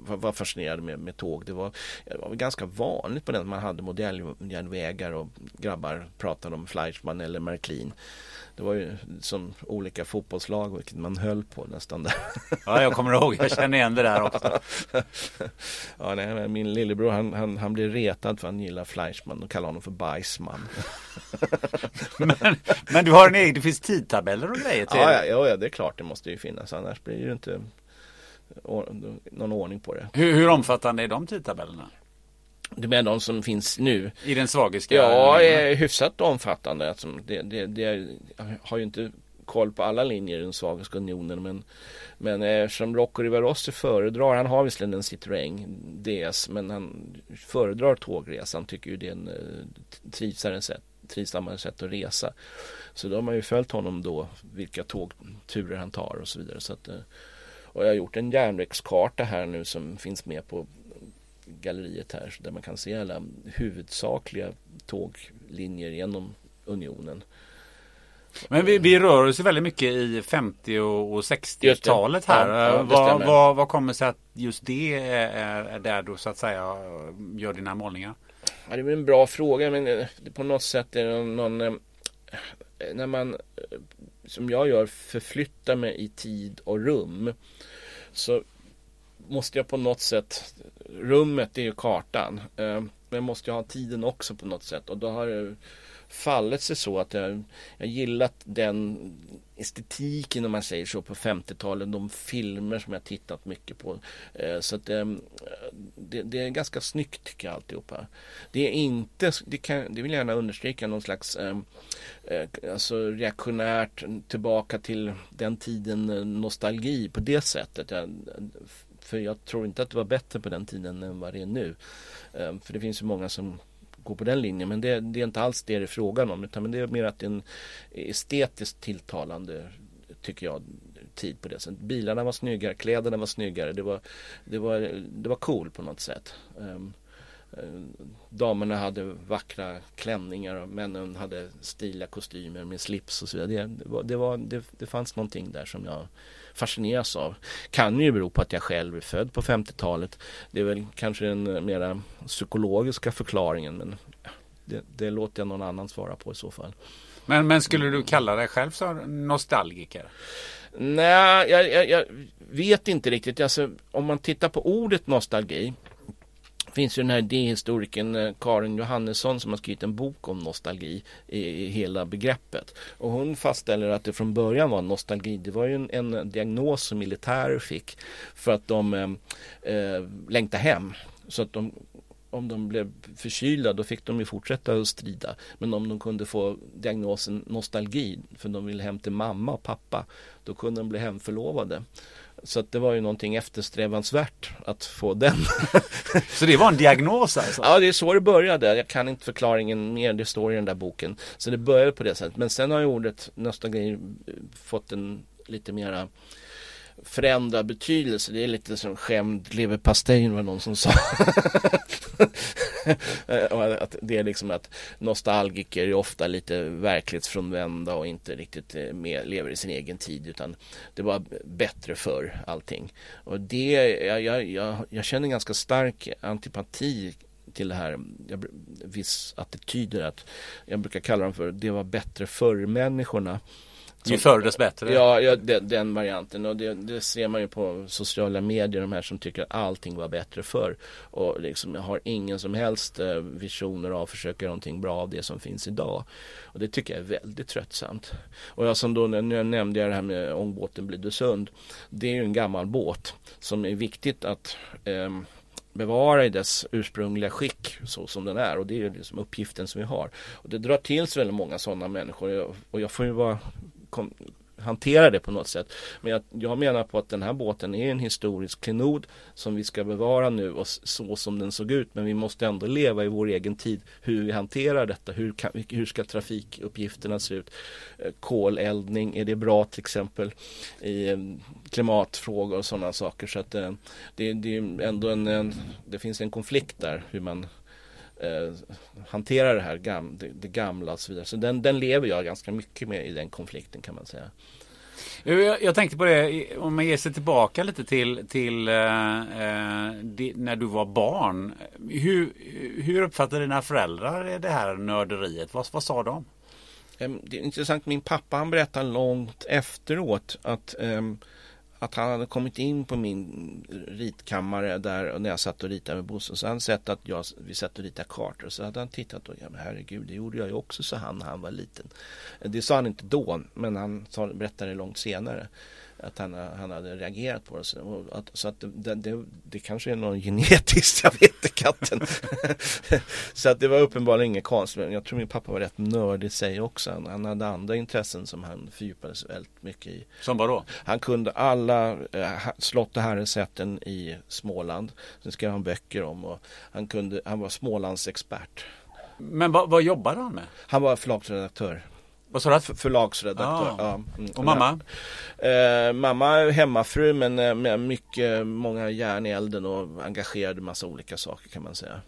var, fascinerad med, med tåg. Det var, det var ganska vanligt på den man hade modelljärnvägar och grabbar pratade om Fleischmann eller Märklin. Det var ju som olika fotbollslag vilket man höll på nästan där. Ja, jag kommer ihåg. Jag känner igen det där också. *laughs* ja, nej, min lillebror han, han, han blev retad för han gillar Fleischmann och kallar honom för bajsman. *laughs* Men, men du har en egen, det finns tidtabeller och grejer till Ja, ja, ja, det är klart det måste ju finnas annars blir det ju inte någon ordning på det. Hur, hur omfattande är de tidtabellerna? Det är de som finns nu. I den svagiska? Ja, är hyfsat omfattande. Alltså, det, det, det är, jag har ju inte koll på alla linjer i den Svagiska unionen men, men eftersom Rocco Rivarossi föredrar, han har visserligen en Citroën DS men han föredrar tågresan, tycker ju det är en eh, trivsammare sätt, trivsammare sätt att resa. Så då har man ju följt honom då, vilka tågturer han tar och så vidare. Så att, eh, och jag har gjort en järnvägskarta här nu som finns med på galleriet här så där man kan se alla huvudsakliga tåglinjer genom unionen. Men vi, vi rör oss väldigt mycket i 50 och och Just det. 60-talet här. Ja, vad, vad, vad kommer sig att just det är, är där du så att säga gör dina målningar? Ja, det är en bra fråga men eh, på något sätt är det någon, någon eh, när man eh, som jag gör förflyttar mig i tid och rum så måste jag på något sätt rummet är ju kartan eh, men måste jag ha tiden också på något sätt och då har fallit sig så att jag, jag gillat den estetiken om man säger så på 50-talet. De filmer som jag tittat mycket på. Eh, så att ehm, det, det, är ganska snyggt tycker jag alltihopa. Det är inte, det, kan, det vill jag gärna understryka, någon slags ehm, eh, alltså reaktionärt tillbaka till den tiden eh, nostalgi på det sättet. Jag, för jag tror inte att det var bättre på den tiden än vad det är nu. Ehm, för det finns ju många som gå på den linjen. Men det, det, är inte alls det det är frågan om. Utan men det är mer att det är en estetiskt tilltalande, tycker jag, tid på det sättet. Bilarna var snyggare, kläderna var snyggare. Det var, det var, det var cool på något sätt. Um, Damerna hade vackra klänningar och männen hade stiliga kostymer med slips och så vidare. Det, var, det, var, det, det fanns någonting där som jag fascineras av. Kan ju bero på att jag själv är född på 50-talet. Det är väl kanske den mera psykologiska förklaringen men det, det låter jag någon annan svara på i så fall. Men, men skulle du kalla dig själv för nostalgiker? Nej, jag, jag, jag, vet inte riktigt. Alltså, om man tittar på ordet nostalgi finns ju den här idéhistorikern eh, Karin Johannesson som har skrivit en bok om nostalgi i, hela begreppet. Och hon fastställer att det från början var nostalgi. Det var ju en, en diagnos som militärer fick för att de eh, eh, längtade hem. Så att de om de blev förkylda då fick de ju fortsätta att strida. Men om de kunde få diagnosen nostalgi för de ville hem till mamma och pappa då kunde de bli hemförlovade. Så att det var ju någonting eftersträvansvärt att få den. *laughs* så det var en diagnos alltså? Ja, det är så det började. Jag kan inte förklaringen mer, det står i den där boken. Så det började på det sättet. Men sen har ju ordet nostalgi fått en lite mera förändra betydelse. Det är lite som skämd leverpastej var någon som sa. *laughs* att det är liksom att nostalgiker är ofta lite verklighetsfrånvända och inte riktigt eh, med, lever i sin egen tid utan det var bättre för allting. Och det, jag, jag, jag, jag känner ganska stark antipati till det här, jag, viss attityder att jag brukar kalla dem för det var bättre för människorna ju förr dess bättre. Ja, ja den, den, varianten och det, det, ser man ju på sociala medier de här som tycker att allting var bättre förr och liksom har ingen som helst eh, visioner av att försöka någonting bra av det som finns idag. Och det tycker jag är väldigt tröttsamt. Och jag som då, nu nämnde jag det här med ångbåten Blidösund. Det är ju en gammal båt som är viktigt att eh, bevara i dess ursprungliga skick så som den är och det är liksom uppgiften som vi har. Och det drar till sig väldigt många sådana människor och jag får ju vara kom, hantera det på något sätt. Men jag, jag, menar på att den här båten är en historisk klenod som vi ska bevara nu och så som den såg ut. Men vi måste ändå leva i vår egen tid hur vi hanterar detta. Hur, kan, hur ska trafikuppgifterna se ut? Eh, koleldning, är det bra till exempel i eh, klimatfrågor och sådana saker. Så att eh, det, det är ändå en, en, det finns en konflikt där hur man eh, hantera det här gam, det, det, gamla och så vidare. Så den, den lever jag ganska mycket med i den konflikten kan man säga. Jag, jag tänkte på det, om man ger sig tillbaka lite till, till eh, eh det, när du var barn. Hur, hur uppfattade dina föräldrar det här nörderiet? Vad, vad sa de? Det är intressant, min pappa han berättade långt efteråt att um, att han hade kommit in på min ritkammare där när jag satt och ritade med Bosse. Så han sett att jag, vi satt och ritade kartor. Så hade han tittat och ja men herregud det gjorde jag ju också så han när han var liten. Det sa han inte då men han berättade det långt senare att han, han hade reagerat på det. Så att, så att det, det, det, kanske är någon genetiskt, *laughs* jag vet inte katten. *laughs* så att det var uppenbarligen inget konstigt. Jag tror min pappa var rätt nördig i sig också. Han, han hade andra intressen som han fördjupade sig väldigt mycket i. Som vadå? Han kunde alla äh, slott och herresätten i Småland. Sen skrev han böcker om och han, kunde, han var Smålands expert. Men vad, vad jobbade han med? Han var förlagsredaktör. Vad sa du? Förlagsredaktör. Ah. Ja. Mm. Och mamma? Eh, mamma är hemmafru men eh, med mycket, många järn i elden och engagerad i massa olika saker kan man säga.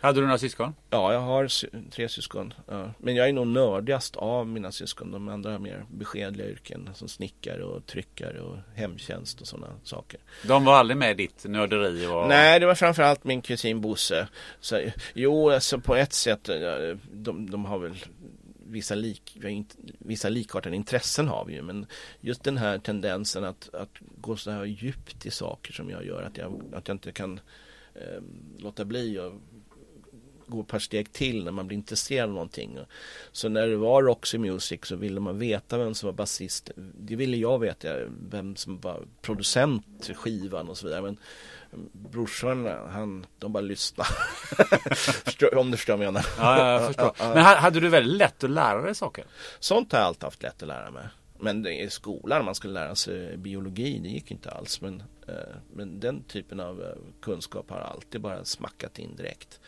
Hade du några syskon? Ja, jag har tre syskon. Ja. Men jag är nog nördigast av mina syskon. De andra har mer beskedliga yrken som snickare och tryckare och hemtjänst och sådana saker. De var aldrig med i ditt nörderi? Och... Nej, det var framförallt min kusin Bosse. Så, jo, alltså på ett sätt, de, de har väl vissa, lik, vissa likartade intressen har vi ju men just den här tendensen att, att gå så här djupt i saker som jag gör att jag, att jag inte kan eh, låta bli och gå ett par steg till när man blir intresserad av någonting. Så när det var Roxy Music så ville man veta vem som var basist. Det ville jag veta, vem som var producent till skivan och så vidare. Men brorsan, han, de bara lyssnade. *laughs* Om du förstår vad jag menar. Ja, jag förstår. Men hade du väldigt lätt att lära dig saker? Sånt har jag alltid haft lätt att lära mig. Men i skolan, man skulle lära sig biologi, det gick inte alls. Men, eh, men den typen av eh, kunskap har alltid bara smackat in direkt.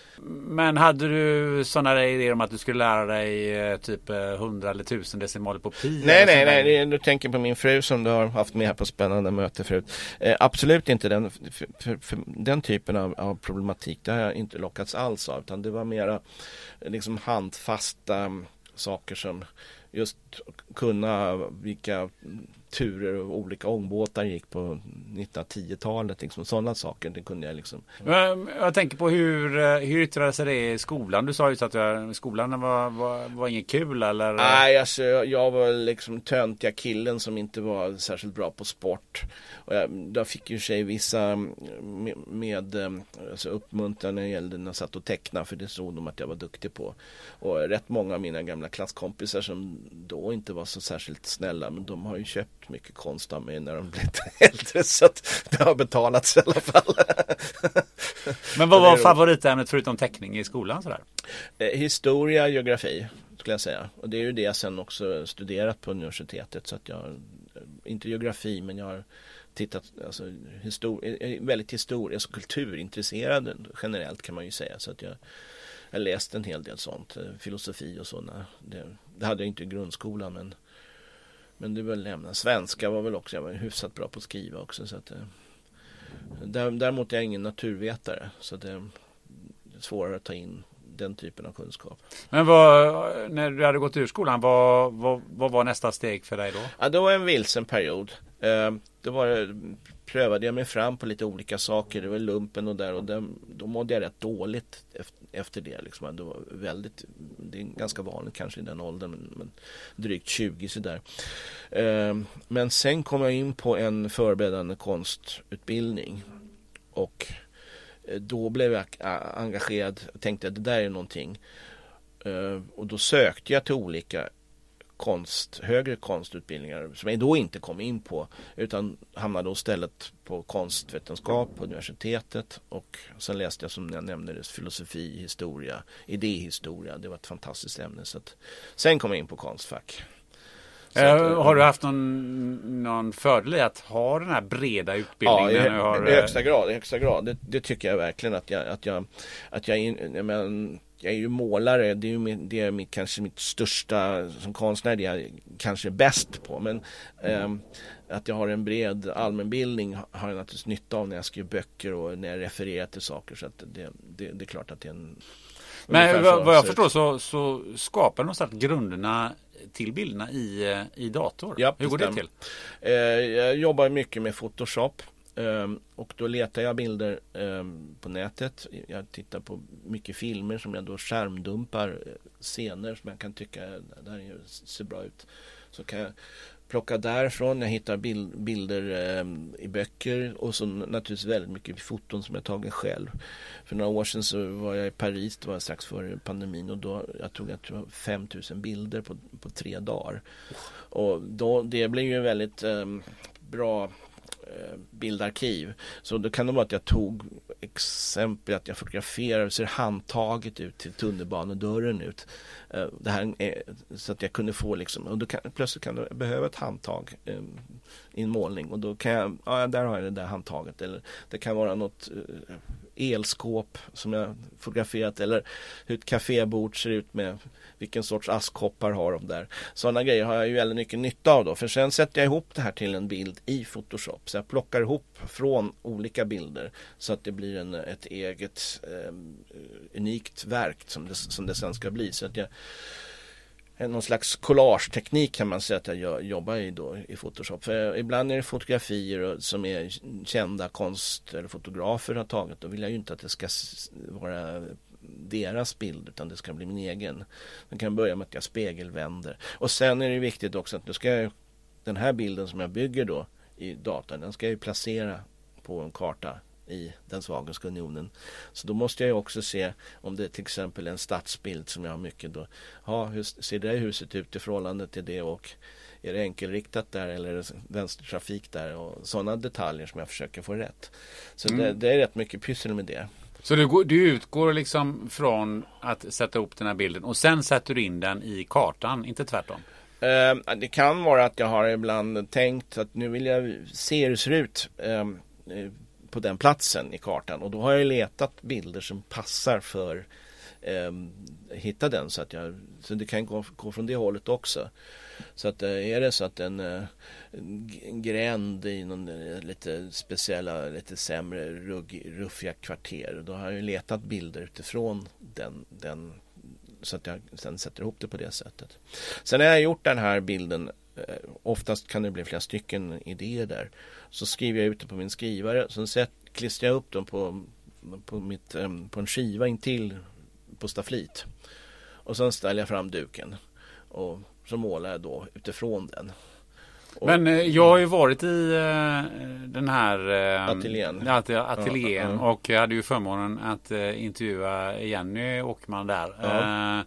Men hade du sådana idéer om att du skulle lära dig eh, typ 100 eller 1000 decimaler på pi? Nej, nej, nej. Du tänker på min fru som du har haft med här på spännande möte förut. Eh, absolut inte den, för, för, för den typen av, av, problematik. Det har jag inte lockats alls av. Utan det var mera liksom handfasta saker som just kunna vilka turer och olika ångbåtar gick på 1910-talet. Liksom, sådana saker. Det kunde jag liksom. Jag tänker på hur, eh, hur yttrade sig det i skolan? Du sa ju att skolan var, var, var inget kul eller? Nej, alltså, jag var liksom töntiga killen som inte var särskilt bra på sport. Och jag, jag fick ju sig vissa med, med eh, alltså uppmuntran när det gällde när jag satt och tecknade för det såg de att jag var duktig på. Och rätt många av mina gamla klasskompisar som då inte var så särskilt snälla men de har ju köpt mycket konst av mig när de blivit *laughs* äldre så att det har betalats i alla fall. *laughs* Men vad var favoritämnet förutom teckning i skolan? Sådär? Eh, historia, geografi skulle jag säga. Och det är ju det jag sen också studerat på universitetet så att jag eh, inte geografi men jag har tittat, alltså histori väldigt historiskt, alltså kulturintresserad generellt kan man ju säga så att jag jag läst en hel del sånt, eh, filosofi och sådana. Det, det hade jag inte i grundskolan men men det är väl lämna. Svenska var väl också, jag var hyfsat bra på att skriva också. Så att, eh, däremot är jag ingen naturvetare. Så det är svårare att ta in den typen av kunskap. Men vad, när du hade gått ur skolan, vad, vad, vad var nästa steg för dig då? Ja, det var en vilsen period. Eh, det var, prövade jag mig fram på lite olika saker. Det var lumpen och där och där, då mådde jag rätt dåligt efter, det. Liksom. Det var väldigt, det är ganska vanligt kanske i den åldern, men, men drygt 20 sådär. Eh, men sen kom jag in på en förberedande konstutbildning och eh, då blev jag engagerad och tänkte att det där är någonting. Eh, och då sökte jag till olika konst, högre konstutbildningar som jag då inte kom in på utan hamnade istället på konstvetenskap på universitetet och sen läste jag som jag nämnde filosofi, historia, idéhistoria. Det var ett fantastiskt ämne. Så att, sen kom jag in på konstfack. Äh, har du haft någon, någon fördel i att ha den här breda utbildningen? Ja, i, har, i högsta grad. I högsta grad. Det, det, tycker jag verkligen att jag, att jag, att jag, jag men, jag är ju målare, det är ju min, det är mitt, kanske mitt största som konstnär, det jag kanske är bäst på. Men eh, att jag har en bred allmänbildning har jag naturligtvis nytta av när jag skriver böcker och när jag refererar till saker. Så att det, det, det är klart att det är en... Men vad, vad jag förstår så, så skapar någonstans grunderna till bilderna i, i dator. Ja, Hur går det till? Eh, jag jobbar mycket med Photoshop. Um, och då letar jag bilder um, på nätet. Jag tittar på mycket filmer som jag då skärmdumpar uh, scener som jag kan tycka det här ser bra ut. Så kan jag plocka därifrån. Jag hittar bild, bilder um, i böcker och så naturligtvis väldigt mycket foton som jag tagit själv. För några år sedan så var jag i Paris, det var strax före pandemin och då jag tog jag tror 5000 bilder på, på tre dagar. Och då, det blev ju väldigt bra Eh, Eh, bildarkiv. Så då kan det vara att jag tog exempel att jag fotograferade, ser handtaget ut till tunnelbanedörren ut. Eh, det här är, så att jag kunde få liksom, och då kan, plötsligt kan du behöva ett handtag eh, i en målning och då kan jag, ja där har jag det där handtaget eller det kan vara något eh, elskåp som jag fotograferat eller hur ett kafébord ser ut med vilken sorts askkoppar har de där. Sådana grejer har jag ju väldigt mycket nytta av då. För sen sätter jag ihop det här till en bild i Photoshop. Så jag plockar ihop från olika bilder så att det blir en, ett eget eh, unikt verk som det, som det sen ska bli. Så att jag Eh, någon slags collageteknik kan man säga att jag jobbar i då i Photoshop. För ibland är det fotografier som är kända konst eller fotografer har tagit. Då vill jag ju inte att det ska vara deras bild utan det ska bli min egen. Jag kan börja med att jag spegelvänder. Och sen är det viktigt också att nu ska jag, den här bilden som jag bygger då i datan den ska jag placera på en karta i den Svagenska unionen. Så då måste jag också se om det till exempel är en stadsbild som jag har mycket då. Ja, hur ser det huset ut i förhållande till det och är det enkelriktat där eller är det vänstertrafik där och sådana detaljer som jag försöker få rätt. Så mm. det, det, är rätt mycket pyssel med det. Så du, du utgår liksom från att sätta ihop den här bilden och sen sätter du in den i kartan, inte tvärtom? Uh, det kan vara att jag har ibland tänkt att nu vill jag se hur det ser ut uh, på den platsen i kartan och då har jag letat bilder som passar för eh, hitta den så att jag så det kan gå, gå från det hållet också. Så att eh, är det så att en, eh, en gränd i någon eh, lite speciella, lite sämre, rugg, ruffiga kvarter. Då har jag letat bilder utifrån den, den så att jag sen sätter ihop det på det sättet. Sen har jag gjort den här bilden Oftast kan det bli flera stycken idéer där. Så skriver jag ut det på min skrivare. Sen set, klistrar jag upp dem på, på, mitt, på en skiva intill på stafflit. Och sen ställer jag fram duken. Och så målar jag då utifrån den. Och, Men eh, jag har ju varit i eh, den här eh, ateljén, ateljén ja, ja. och jag hade ju förmånen att intervjua Jenny Åkerman där. Ja.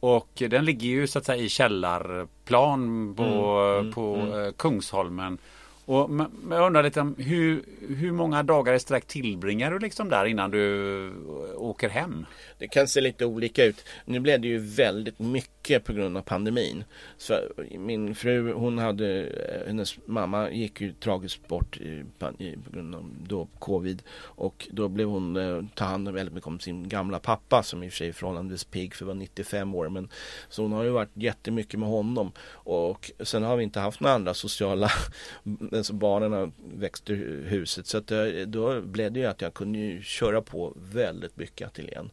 Och den ligger ju så att säga i källarplan på, mm, mm, på mm. Kungsholmen. Och jag undrar lite om hur, hur många dagar i sträck tillbringar du liksom där innan du åker hem? Det kan se lite olika ut. Nu blev det ju väldigt mycket på grund av pandemin. Så min fru, hon hade, eh, hennes mamma gick ju tragiskt bort i, i, på grund av då covid. Och då blev hon, eh, ta hand om väldigt mycket om sin gamla pappa som i och för sig är förhållandevis pigg för var 95 år. Men, så hon har ju varit jättemycket med honom. Och sen har vi inte haft några andra sociala så barnen har växt ur huset. Så att det, då blev det ju att jag kunde ju köra på väldigt mycket ateljén.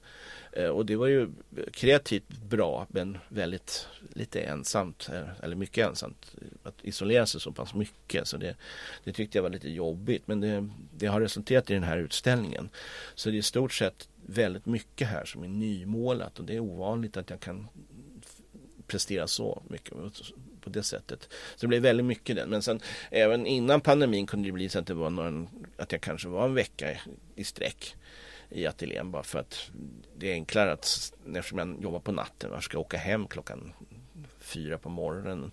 Eh, och det var ju kreativt bra men väldigt lite ensamt, eh, eller mycket ensamt. Att isolera sig så pass mycket. Så det, det tyckte jag var lite jobbigt. Men det, det har resulterat i den här utställningen. Så det är i stort sett väldigt mycket här som är nymålat och det är ovanligt att jag kan prestera så mycket på det sättet. Så det blev väldigt mycket den. Men sen även innan pandemin kunde det bli så att det var någon, att jag kanske var en vecka i sträck i ateljén bara för att det är enklare att eftersom jag jobbar på natten, jag ska åka hem klockan fyra på morgonen.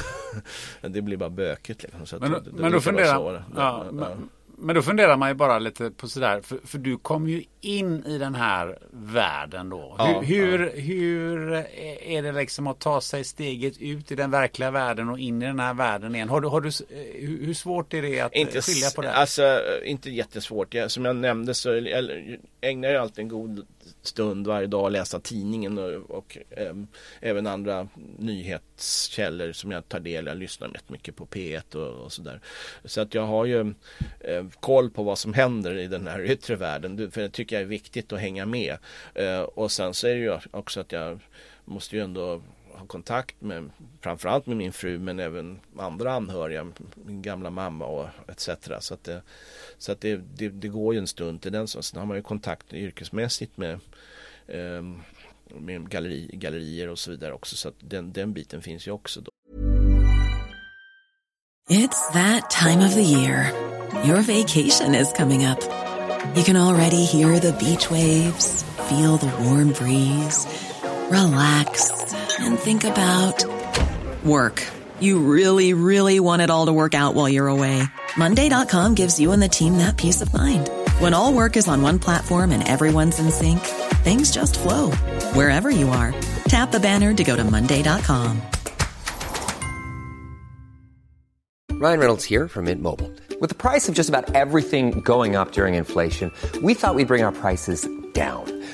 *laughs* det blir bara bökigt liksom. Så men, då, men då funderar, ja, ja. Men då funderar man ju bara lite på sådär, för, för du kom ju in i den här världen då. Ja, hur, hur, ja. hur, är det liksom att ta sig steget ut i den verkliga världen och in i den här världen igen? Har du, har du, hur svårt är det att inte, skilja på det? Alltså, inte jättesvårt. Jag, som jag nämnde så ägnar jag alltid en god stund varje dag och läsa tidningen och, och eh, även andra nyhetskällor som jag tar del av. Jag lyssnar rätt mycket på P1 och, och sådär. Så att jag har ju eh, koll på vad som händer i den här *laughs* yttre världen. För det tycker jag är viktigt att hänga med. Eh, och sen så är det ju också att jag måste ju ändå ha kontakt med framförallt med min fru men även andra anhöriga, min gamla mamma och etc. Så att det, så att det, det, det går ju en stund till den. Sen har man ju kontakt yrkesmässigt med, Ehm, med galleri, gallerier och så vidare också. Så att den, den biten finns ju också. Då. It's that time of the year. Your vacation is coming up. You can already hear the beach waves, feel the warm breeze, relax and think about work. You really, really want it all to work out while you're away. Monday.com gives you and the team that peace of mind. When all work is on one platform and everyone's in sync, things just flow wherever you are. Tap the banner to go to Monday.com. Ryan Reynolds here from Mint Mobile. With the price of just about everything going up during inflation, we thought we'd bring our prices down.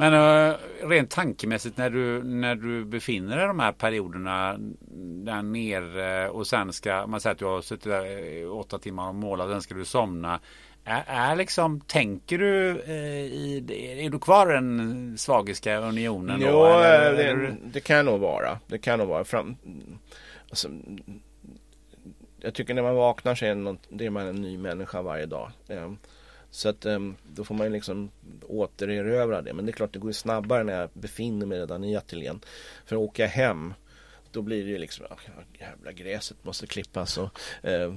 Men uh, rent tankemässigt när du, när du befinner dig i de här perioderna där nere och sen ska man säga att du har suttit där åtta timmar och målat och sen ska du somna. Är, är liksom, tänker du eh, i, är du kvar i den svagiska unionen? Jo, då, eller, det, eller? det kan nog vara. Det kan nog vara. Fram, alltså, jag tycker när man vaknar så är, något, det är man en ny människa varje dag. Så att ehm, då får man ju liksom återerövra det. Men det är klart det går ju snabbare när jag befinner mig redan i ateljén. För åker jag hem då blir det ju liksom, ah, jävla gräset måste klippas och eh,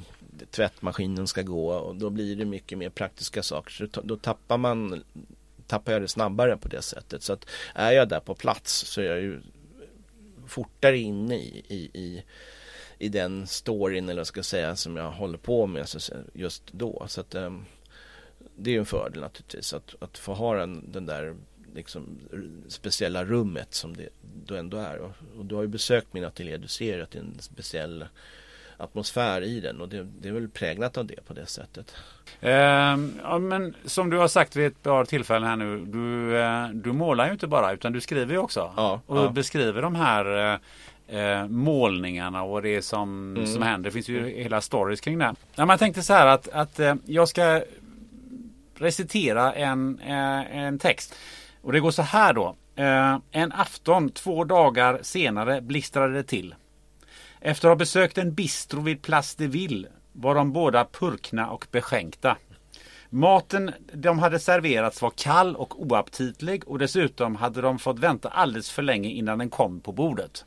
tvättmaskinen ska gå och då blir det mycket mer praktiska saker. Så då- tappar man tappar jag det snabbare på det sättet. Så att är jag där på plats så är jag ju fortare inne i, i, i, i den storyn eller vad ska jag säga som jag håller på med just då. Så att, eh, det är ju en fördel naturligtvis att, att få ha den, den där liksom, speciella rummet som det då ändå är. Och, och du har ju besökt min ateljé, du ser att det är en speciell atmosfär i den och det, det är väl präglat av det på det sättet. Ehm, ja, men som du har sagt vid ett par tillfällen här nu. Du, eh, du målar ju inte bara utan du skriver ju också. Ja, och ja. beskriver de här eh, eh, målningarna och det som, Mm. som händer. Det finns ju hela stories kring det. Ja, man tänkte så här att, att eh, jag ska recitera en, eh, en text. Och det går så här då. Eh, en afton två dagar senare blistrade det till. Efter att ha besökt en bistro vid Place de Ville var de båda purkna och beskänkta. Maten de hade serverats var kall och oaptitlig och dessutom hade de fått vänta alldeles för länge innan den kom på bordet.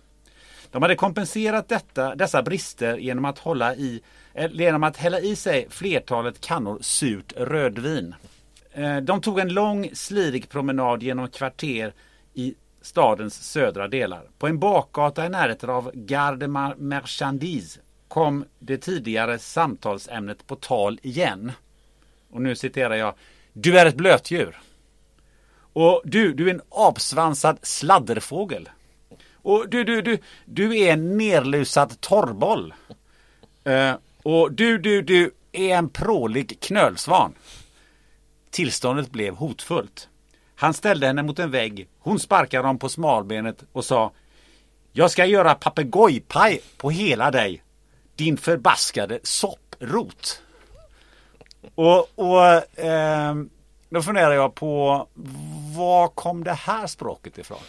De hade kompenserat detta, dessa brister genom att, hålla i, Eh, genom att hälla i sig flertalet kannor surt rödvin. Eh, de tog en lång slirig promenad genom kvarter i stadens södra delar. På en bakgata i närheten av Garde Marchandise kom det tidigare samtalsämnet på tal igen. Och nu citerar jag. Du är ett blötdjur. Och du, du är en apsvansad sladderfågel. Och du, du, du, du är en nerlusad torrboll. Eh, och du, du, du är en prålig knölsvan. Tillståndet blev hotfullt. Han ställde henne mot en vägg. Hon sparkade honom på smalbenet och sa Jag ska göra papegojpaj på hela dig. Din förbaskade sopprot. Och, och eh, då funderar jag på var kom det här språket ifrån?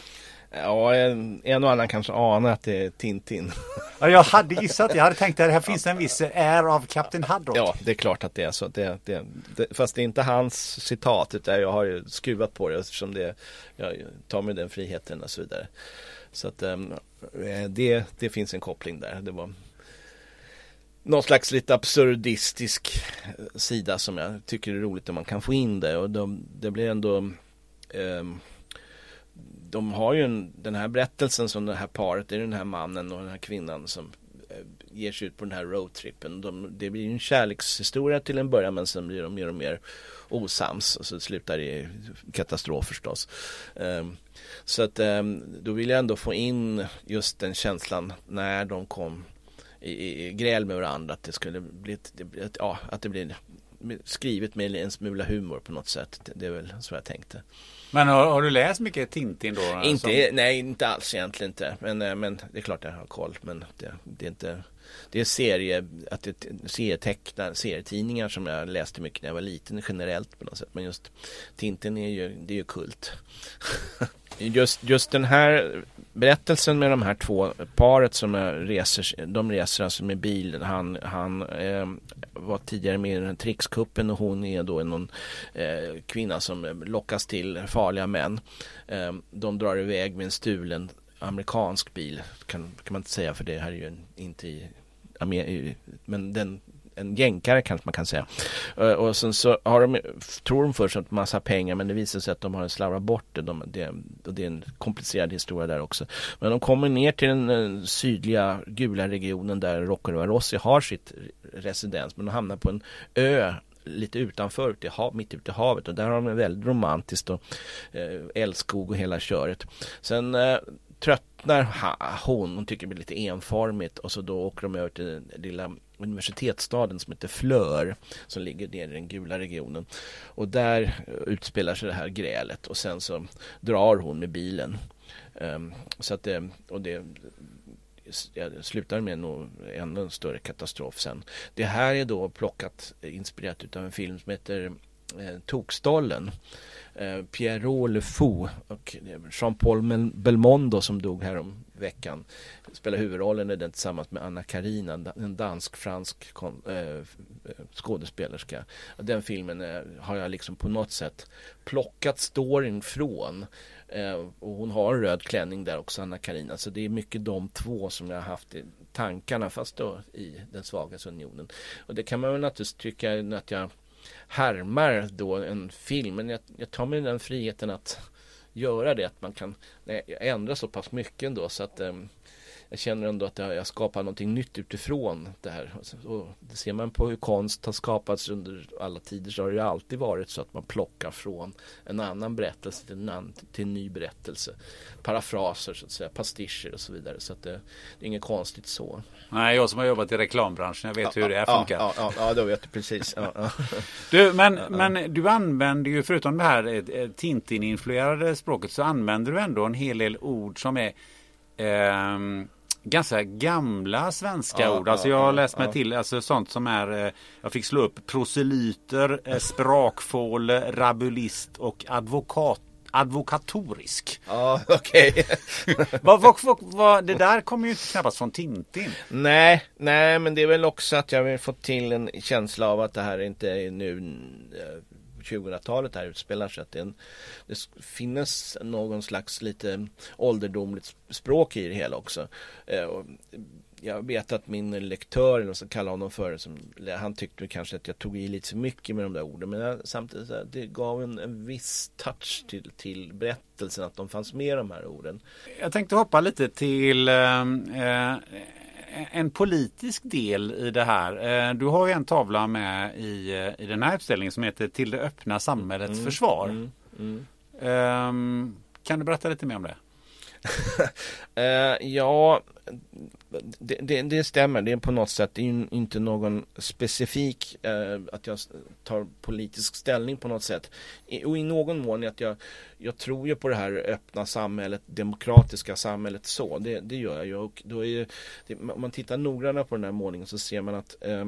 Ja, en, en och annan kanske anar att det är Tintin. *laughs* Ja, jag hade gissat, jag hade tänkt att här finns en viss är av Kapten Haddock. Ja, det är klart att det är så. Det, det, det, fast det är inte hans citat utan jag har ju skruvat på det eftersom det, jag tar mig den friheten och så vidare. Så att ehm, eh, det, det finns en koppling där. Det var någon slags lite absurdistisk eh, sida som jag tycker är roligt om man kan få in det och de, det blir ändå ehm, de har ju en, den här berättelsen som det här paret, det är den här mannen och den här kvinnan som eh, ger sig ut på den här roadtrippen. De, det blir ju en kärlekshistoria till en början men sen blir de mer och mer osams och så slutar det i katastrof förstås. Ehm, så att ehm, då vill jag ändå få in just den känslan när de kom i, i, i gräl med varandra att det skulle bli ett, det, ett, ja, att det blir skrivet med en smula humor på något sätt. Det, det är väl så jag tänkte. Men har, har du läst mycket Tintin då? Inte, Som- nej inte alls egentligen inte. Men, eh, men det är klart jag har koll. Men det, det är inte det är serie, att det, serietecknar, serietidningar som jag läste mycket när jag var liten generellt på något sätt. Men just Tintin är ju, det är ju kult. *laughs* just, just den här berättelsen med de här två paret som reser, de reser alltså med bil. Han, han eh, var tidigare med i den här trickskuppen och hon är då någon eh, kvinna som lockas till farliga män. Eh, de drar iväg med en stulen amerikansk bil kan, kan man inte säga för det här är ju en, inte i Amerika, men den en jänkare kanske man kan säga. Eh, och sen så har de, tror de först att massa pengar men det visar sig att de har slarvat bort det. De, det, och det är en komplicerad historia där också. Men de kommer ner till den eh, sydliga gula regionen där Rocco Rossi har sitt residens. Men de hamnar på en ö lite utanför, ute i hav, mitt ute i havet och där har de en väldigt romantiskt och eh, älskog och hela köret. Sen eh, tröttnar hon, hon tycker det blir lite enformigt och så då åker de över till den lilla universitetsstaden som heter Flör som ligger nere i den gula regionen. Och där eh, utspelar sig det här grälet och sen så drar hon med bilen. Um, så att det, och det slutar med nog ännu en större katastrof sen. Det här är då plockat, inspirerat av en film som heter eh, Tokstollen eh, Pierrot Le Fou och eh, Jean-Paul Belmondo som dog här om veckan spelar huvudrollen i den tillsammans med Anna Karina, en dansk-fransk äh, skådespelerska. Den filmen är, har jag liksom på något sätt plockat storyn från. Äh, och hon har en röd klänning där också, Anna Karina. Så alltså, det är mycket de två som jag har haft i tankarna, fast då i den svagaste unionen. Och det kan man väl naturligtvis tycka att jag härmar då en film. Men jag, jag tar mig den friheten att göra det. Att man kan ändra så pass mycket ändå så att um, jag känner ändå att jag skapar någonting nytt utifrån det här. Och det ser man på hur konst har skapats under alla tider så har det alltid varit så att man plockar från en annan berättelse till en, annan, till en ny berättelse. Parafraser så att säga, pastischer och så vidare. Så att det, det är inget konstigt så. Nej, jag som har jobbat i reklambranschen, jag vet ja, hur det här funkar. Ja, ja, ja, då vet du precis. *laughs* du, men, men du använder ju förutom det här Tintin-influerade språket så använder du ändå en hel del ord som är eh, ganska gamla svenska ja, ord. Alltså jag har läst mig till alltså sånt som är eh, Jag fick slå upp proselyter, eh, *laughs* sprakfåle, rabulist och advokat advokatorisk. Ja, *laughs* okej. *laughs* Okay. det där kommer ju knappast från Tintin. Nej, nej, men det är väl också att jag vill få till en känsla av att det här inte är nu 2000-talet här utspelar sig. Att det, en, det finns någon slags lite ålderdomligt språk i det hela också. Eh, jag vet att min lektör, eller så kallar honom för, som, han tyckte kanske att jag tog i lite för mycket med de där orden. Men jag, samtidigt det gav en, en viss touch till, till berättelsen att de fanns med de här orden. Jag tänkte hoppa lite till eh, eh en politisk del i det här. Eh, du har ju en tavla med i, eh, i den här utställningen som heter Till det öppna samhällets mm, försvar. Mm, mm. Um, kan du berätta lite mer om det? uh, *laughs* ja, det, det, det, stämmer. Det är på något sätt inte någon specifik eh, att jag tar politisk ställning på något sätt. I, och i någon mån att jag, jag tror ju på det här öppna samhället, demokratiska samhället så. Det, det gör jag ju. Och då är det, om man tittar noggrannare på den här målningen så ser man att eh,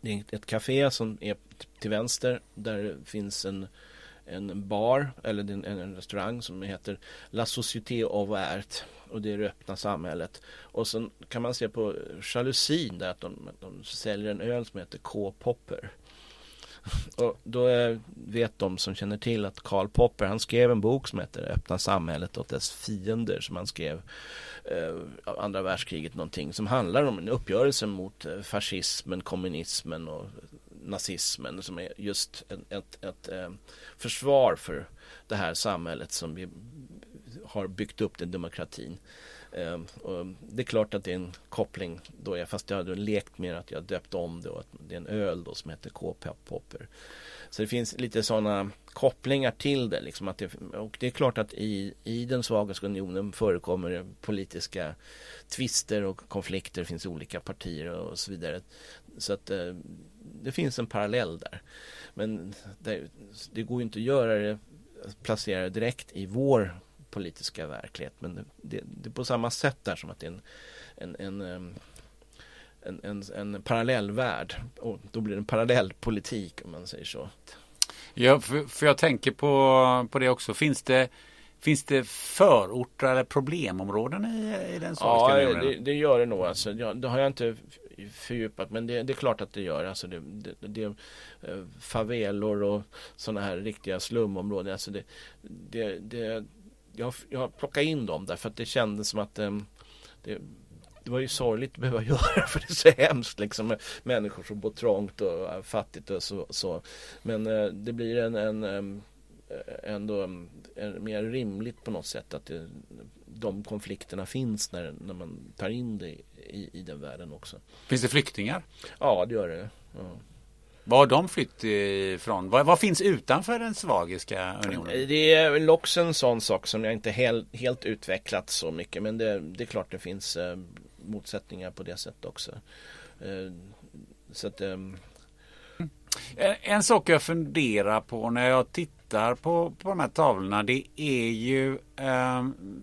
det är ett café som är till vänster. Där det finns en en bar eller en, en restaurang som heter La Société of Art och det är det öppna samhället. Och sen kan man se på jalusin där att de, de säljer en öl som heter K-Popper. *laughs* Och då är, vet de som känner till att Karl Popper han skrev en bok som heter Öppna samhället och dess fiender som han skrev eh, andra världskriget någonting som handlar om en uppgörelse mot eh, fascismen, kommunismen och nazismen som är just ett, ett, ett försvar för det här samhället som vi har byggt upp den demokratin. Eh, och det är klart att det är en koppling då jag, fast jag hade lekt med att jag döpt om det och att det är en öl då som heter K-popper. Så det finns lite sådana kopplingar till det. Liksom att det och det är klart att i, i den svagaste unionen förekommer politiska tvister och konflikter. Det finns olika partier och så vidare. Så att eh, det finns en parallell där. Men det, det går inte att göra det, placera det direkt i vår politiska verklighet. Men det, det, är på samma sätt där som att det är en, en, en en, en, en parallell värld och då blir det en parallell politik om man säger så. Ja, för, för jag tänker på, på det också. Finns det, finns det förorter eller problemområden i, i den Ja, det, det, gör det nog. Alltså, ja, det har jag inte fördjupat men det, det, är klart att det gör. Alltså det, det, det eh, favelor och sådana här riktiga slumområden. Alltså det, det, det, jag, jag plockade in dem därför att det kändes som att ehm, det, det var ju sorgligt att behöva *laughs* göra för det är så hemskt liksom med människor som bor trångt och eh, fattigt och så. så. Men eh, det blir en, en ehm, ändå ehm, en, mer rimligt på något sätt att det, de konflikterna finns när, när man tar in det i, i den världen också. Finns det flyktingar? Ja, det gör det. Ja. Var har de flytt ifrån? Vad, vad finns utanför den svagiska unionen? Det är också en sån sak som jag inte helt, helt utvecklat så mycket men det, det är klart det finns eh, motsättningar på det sättet också. Eh, så att, En, en sak jag funderar på när jag tittar på, på de här tavlorna det är ju eh,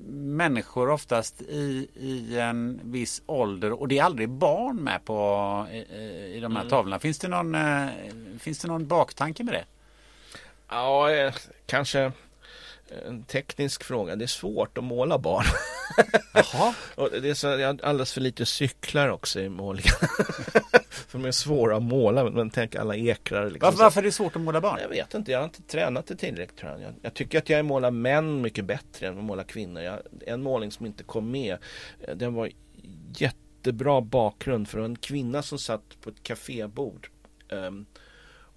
människor oftast i, i en viss ålder och det är aldrig barn med på i, i de här Mm. tavlorna. Finns det, någon, eh, finns det någon baktanke med det? Ja, eh, kanske en teknisk fråga. Det är svårt att måla barn. Jaha. *laughs* Och det är så, jag har alldeles för lite cyklar också i målningen. *laughs* för de är svåra att måla. Men tänk alla ekrar. Liksom. Varför, varför är det svårt att måla barn? Jag vet inte, jag har inte tränat det tillräckligt tror jag. jag. Jag tycker att jag målar män mycket bättre än att måla kvinnor. Jag, en målning som inte kom med, eh, den var jättebra bakgrund för en kvinna som satt på ett kafébord. Ehm,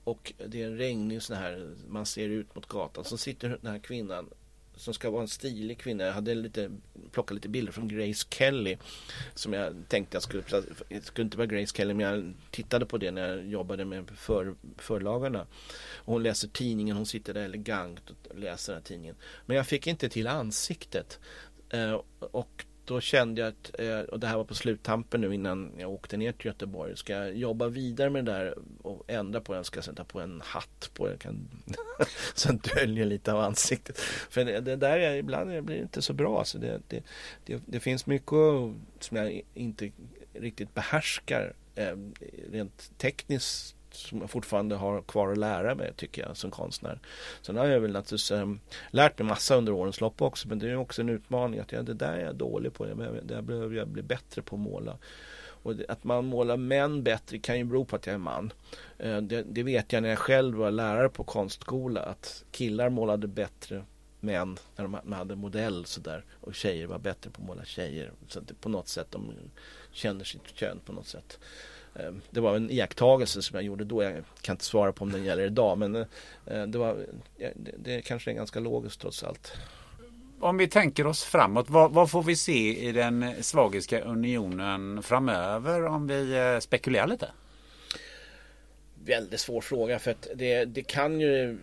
och det är en regnig sån här, man ser ut mot gatan. Så sitter den här kvinnan som ska vara en stilig kvinna. Jag hade lite, plockat lite bilder från Grace Kelly. Som jag tänkte jag skulle, det skulle inte vara Grace Kelly men jag tittade på det när jag jobbade med för, förlagarna. Och hon läser tidningen, hon sitter där elegant och läser den här tidningen. Men jag fick inte till ansiktet. Eh, och då kände jag att, eh, och det här var på sluttampen nu innan jag åkte ner till Göteborg. Ska jag jobba vidare med det där och ändra på den? Ska jag sätta på en hatt på den? Kan, *laughs* så den döljer lite av ansiktet. För det, det där är, ibland det blir inte så bra. Så det, det, det, det finns mycket som jag inte riktigt behärskar eh, rent tekniskt som jag fortfarande har kvar att lära mig tycker jag som konstnär. Sen har jag väl naturligtvis eh, lärt mig massa under årens lopp också men det är också en utmaning att ja, det där är jag dålig på. Jag behöver, där behöver jag bli bättre på att måla. Och att man målar män bättre kan ju bero på att jag är man. Eh, det, det vet jag när jag själv var lärare på konstskola att killar målade bättre män när de hade modell sådär och tjejer var bättre på att måla tjejer. Så att det, på något sätt de känner sitt kön på något sätt. Eh, Det var en iakttagelse som jag gjorde då. Jag kan inte svara på om den gäller idag men eh, det, var, det, kanske är ganska logiskt trots allt. Om vi tänker oss framåt, vad, vad får vi se i den svagiska unionen framöver om vi eh, spekulerar lite? Väldigt svår fråga för att det, det kan ju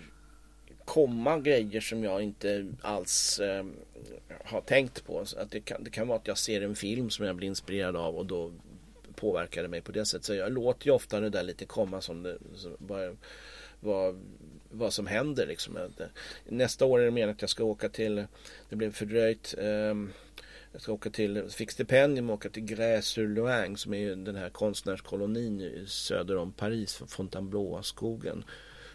komma grejer som jag inte alls eh, har tänkt på. Så att det, kan, det kan vara att jag ser en film som jag blir inspirerad av och då påverkade mig på det sättet. Så jag låter ju ofta det där lite komma som det, som bara, vad, vad som händer liksom. Eh, nästa år är det meningen att jag ska åka till, det blev fördröjt, Eh, jag ska åka till, fick stipendium och åka till Grès-sur-Loing som är ju den här konstnärskolonin söder om Paris, Fontainebleau-skogen.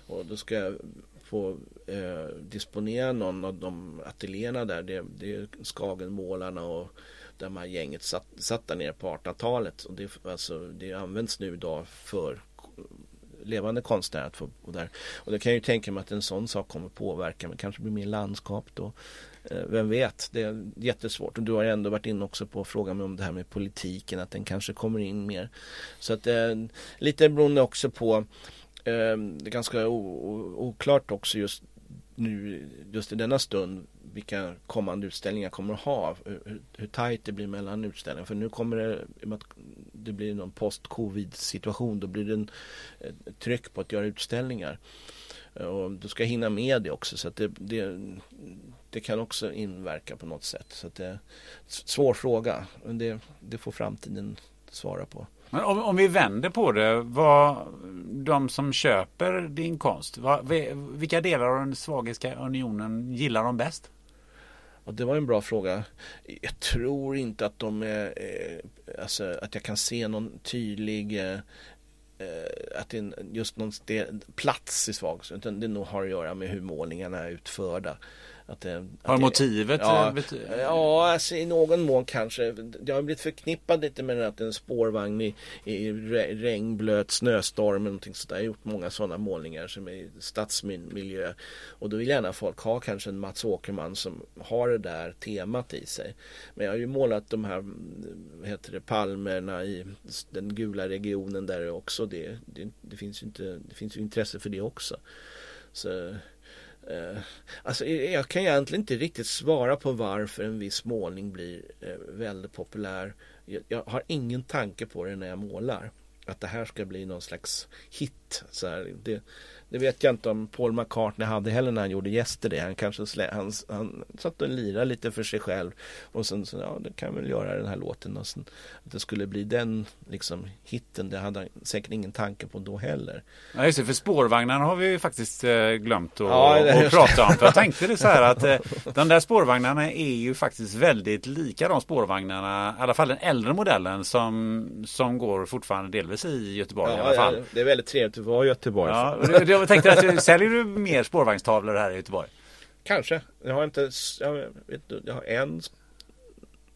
Och då ska jag få eh, disponera någon av de ateljéerna där. Det, det är Skagenmålarna och där de här gänget satt, satt där nere på 1800-talet. Och det, alltså, det används nu idag för levande konstnärer att få och där. Och det kan jag ju tänka mig att en sån sak kommer påverka men kanske blir mer landskap då. Eh, vem vet, det är jättesvårt. Och du har ändå varit inne också på frågan om det här med politiken, att den kanske kommer in mer. Så att eh, lite beroende också på, eh, det är ganska oklart också just nu, just i denna stund, vilka kommande utställningar kommer att ha. Hur, hur- tajt det blir mellan utställningar. För nu kommer det, i och med att det blir någon post-covid situation, då blir det en, ett tryck på att göra utställningar. Och du ska hinna med det också så att det, det, det kan också inverka på något sätt. Så att det är en svår fråga. Men det, det får framtiden svara på. Men om, om vi vänder på det, vad, de som köper din konst, vad, vilka delar av den svagiska unionen gillar de bäst? Ja, det var en bra fråga. Jag tror inte att de är, eh, alltså att jag kan se någon tydlig eh, eh att det är just någon plats i svag, utan det nog har att göra med hur målningarna är utförda. Att det, att Har det- motivet Ja, eh, bety- ja alltså i någon mån kanske. Jag har blivit förknippad lite med att det en spårvagn i, i re- regn, blöt, snöstorm någonting sådär. Jag har gjort många sådana målningar som är i stadsmiljö. Och då vill gärna folk ha kanske en Mats Åkerman som har det där temat i sig. Men jag har ju målat de här heter det, palmerna i den gula regionen där också. Det, det, det, finns ju inte, det finns ju intresse för det också. Så Eh, alltså jag kan egentligen inte riktigt svara på varför en viss målning blir eh, väldigt populär. Jag, jag har ingen tanke på det när jag målar. att det här ska bli någon slags hit. Så här, det, det vet jag inte om Paul McCartney hade heller när han gjorde Yesterday. Han kanske slä, han, han satt och lirade lite för sig själv. Och sen så, ja, det kan väl göra den här låten. Och sen, att det skulle bli den liksom hitten, det hade han säkert ingen tanke på då heller. Ja, just det, för spårvagnarna har vi ju faktiskt eh, glömt att Ja, prata om. För jag tänkte det så här att eh, *laughs* de där spårvagnarna är ju faktiskt väldigt lika de spårvagnarna, i alla fall den äldre modellen som, som går fortfarande delvis i Göteborg i alla Ja, fall. ja, det är väldigt trevligt att vara i Göteborg. Ja, det- jag tänkte att eh, säljer du mer spårvagnstavlor här i Göteborg? Kanske. Jag har inte, jag vet jag har en,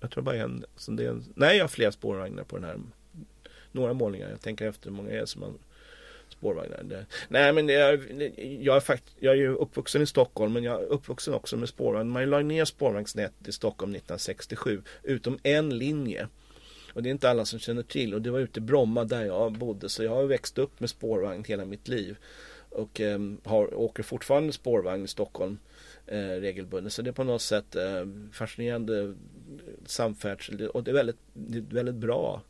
jag tror bara en, så det är en nej jag har fler spårvagnar på den här. Några målningar, jag tänker efter hur många är som har spårvagnar. Det, nej men det jag är fakt, jag är ju uppvuxen i Stockholm men jag är uppvuxen också med spårvagn. Man la ner spårvagnsnätet i Stockholm 1967 utom en linje. Och det är inte alla som känner till och det var ute i Bromma där jag bodde så jag har växt upp med spårvagn hela mitt liv. Och ehm, har, åker fortfarande spårvagn i Stockholm eh, regelbundet. Så det är på något sätt eh, fascinerande samfärdsel och det är väldigt, det är ett väldigt bra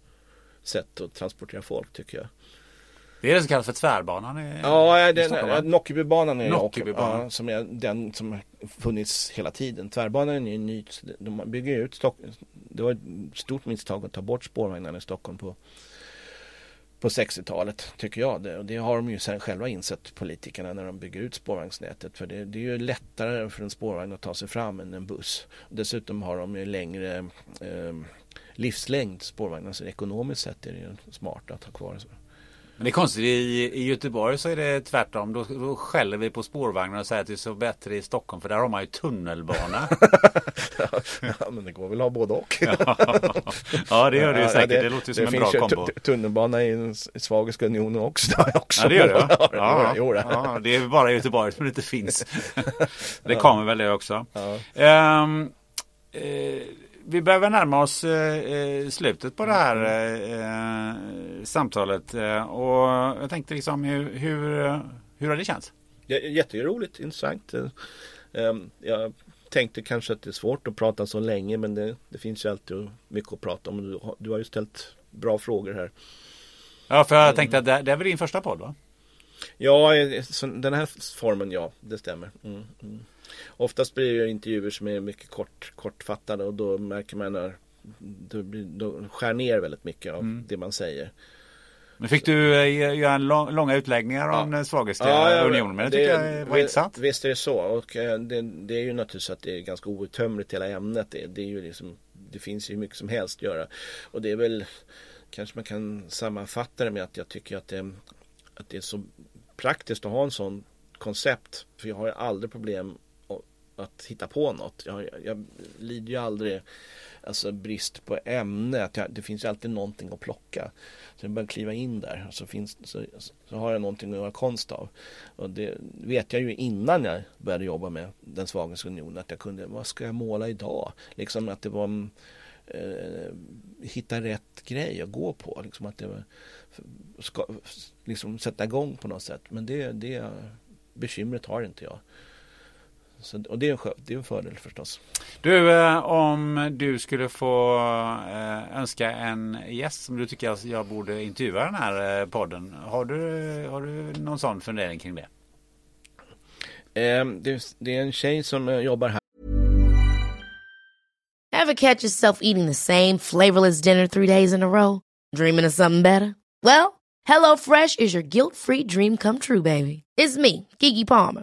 sätt att transportera folk tycker jag. Det är det som kallas för tvärbanan i, Ja, den? Nockebybanan är Nockebybanan. ja, som är den som funnits hela tiden. Tvärbanan är ju ny, de bygger ut Stockholm. Det var ett stort misstag att ta bort spårvagnarna i Stockholm på, på 60-talet tycker jag. Det, och det har de ju sen själva insett politikerna när de bygger ut spårvagnsnätet. För det, det är ju lättare för en spårvagn att ta sig fram än en buss. Dessutom har de ju längre eh, livslängd spårvagnar så ekonomiskt sett är det ju smart att ha kvar det. Men det är konstigt, i, i Göteborg så är det tvärtom. Då, då skäller vi på spårvagnar och säger att det är så bättre i Stockholm för där har man ju tunnelbana. *laughs* ja, men det går väl att ha både och. *laughs* ja, det gör det ju säkert. det- Det, låter ju som en bra kombo. tu- Tunnelbana i den Svagiska unionen också. *laughs* Också. Ja, det gör det. Ja, Ja. det Ja, det. Jo, det. ja, det är bara i Göteborg som det inte finns. det kommer väl det också. Ja. Ehm, eh, vi behöver närma oss eh, eh, slutet på det här eh, samtalet. Eh, och jag tänkte liksom hur, hur, hur har det känts? Jätteroligt, intressant. Eh, Jag tänkte kanske att det är svårt att prata så länge men det, det finns ju alltid mycket att prata om. Du har, du har ju ställt bra frågor här. Ja, för jag tänkte att det, det är väl din första podd va? Ja, eh, den här formen ja, det stämmer. Mm, mm. Oftast blir det intervjuer som är mycket kort, kortfattade och då märker man när då, då skär ner väldigt mycket av Mm. det man säger. Men fick du eh, göra lång, långa utläggningar om den svagaste unionen? Men det, tycker jag var vi- intressant. Visst är det så och eh, det, det är ju naturligtvis att det är ganska outtömligt hela ämnet. Det, det är ju liksom Det finns ju mycket som helst att göra. Och det är väl Kanske man kan sammanfatta det med att jag tycker att det, att det är så praktiskt att ha en sån koncept. För jag har ju aldrig problem att- hitta på något. Jag, jag, jag lider ju aldrig alltså brist på ämne. Att jag, det finns ju alltid någonting att plocka. Så jag bara kliva in där och så, finns, så, så har jag någonting att göra konst av. Och det vet jag ju innan jag började jobba med Den svagaste unionen att jag kunde, vad ska jag måla idag? Liksom att det var eh, hitta rätt grej att gå på. Liksom att det var, ska, liksom sätta igång på något sätt. Men det, det bekymret har inte jag. Så, och det är, en, det är en fördel förstås. Du, eh, om du skulle få eh, önska en gäst som du tycker att jag borde intervjua den här eh, podden. Har du, har du någon sån fundering kring det? Eh, det, det är en tjej som jobbar här Ever catch yourself eating the same flavorless dinner three days in a row? Dreaming of something better? Well, HelloFresh is your guilt-free dream come true, baby. It's me, Kiki Palmer.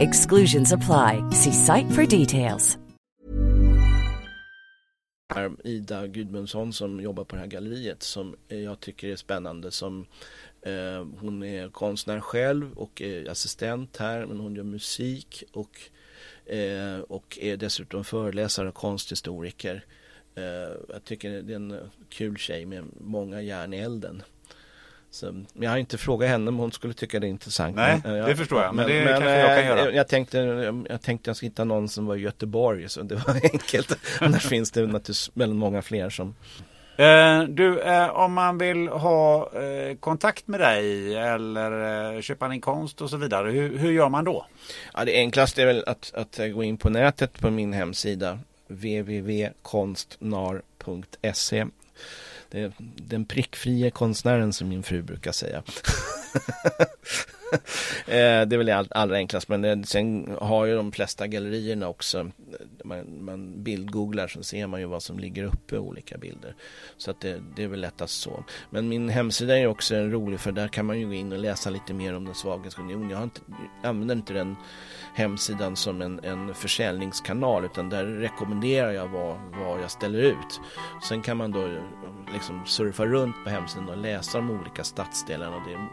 Exclusions apply. See site for details. Ida Gudmundsson som jobbar på det här galleriet som eh, jag tycker är spännande som eh, hon är konstnär själv och är assistent här men hon gör musik och, eh, och är dessutom föreläsare och konsthistoriker. Eh, jag tycker det är en kul tjej med många järn i elden. Så, jag har inte frågat henne om hon skulle tycka det är intressant. Nej, men, det jag, förstår jag. Men, men det men, kanske jag kan göra. Jag, tänkte jag tänkte jag skulle hitta någon som var i Göteborg så det var *laughs* enkelt. Annars finns det naturligtvis väldigt många fler som Eh, du, eh, om man vill ha eh, kontakt med dig eller eh, köpa din konst och så vidare, hur, hur gör man då? Ja, det enklaste är väl att, att gå in på nätet på min hemsida www.konstnar.se det är den prickfria konstnären som min fru brukar säga. *laughs* *laughs* Eh, det är väl allra enklast men det, sen har ju de flesta gallerierna också eh, man, man bildgooglar så ser man ju vad som ligger uppe i olika bilder. Så att det, det är väl lättast så. Men min hemsida är också rolig för där kan man ju gå in och läsa lite mer om den Svagiska unionen. Jag, har inte, jag använder inte den hemsidan som en, en försäljningskanal utan där rekommenderar jag vad, vad jag ställer ut. Sen kan man då liksom surfa runt på hemsidan och läsa de olika stadsdelarna. Det,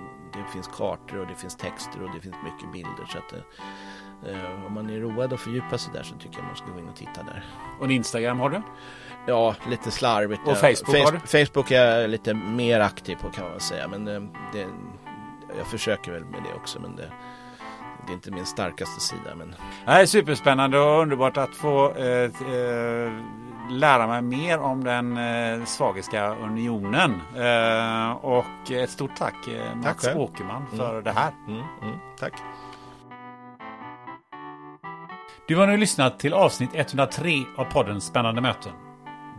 det finns kartor och det finns texter och det finns mycket bilder. Så att, eh, om man är road och fördjupa sig där så tycker jag man ska gå in och titta där. Och en Instagram har du? Ja, lite slarvigt. Och Facebook Face, har du? Facebook är jag lite mer aktiv på kan man säga. Men det, det, jag försöker väl med det också. Men det, det är inte min starkaste sida. Men... Nej, superspännande och underbart att få eh, eh, lära mig mer om den eh, Svagiska unionen. Eh, och ett stort tack eh, Mats själv. Åkerman för det här. Mm, mm, tack. Du har nu lyssnat till avsnitt 103 av podden Spännande möten.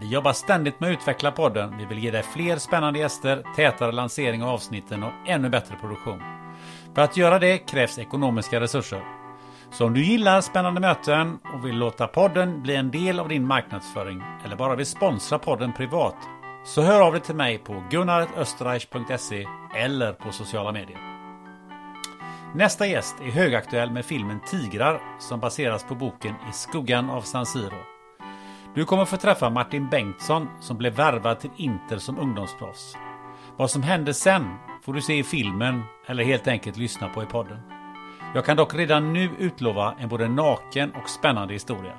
Vi jobbar ständigt med att utveckla podden. Vi vill ge dig fler spännande gäster, tätare lansering av avsnitten och ännu bättre produktion. För att göra det krävs ekonomiska resurser. Så om du gillar spännande möten och vill låta podden bli en del av din marknadsföring eller bara vill sponsra podden privat så hör av dig till mig på gunnarösterreich.se eller på sociala medier. Nästa gäst är högaktuell med filmen Tigrar som baseras på boken I skuggan av San Siro. Du kommer få träffa Martin Bengtsson som blev värvad till Inter som ungdomsproffs. Vad som hände sen får du se i filmen eller helt enkelt lyssna på i podden. Jag kan dock redan nu utlova en både naken och spännande historia.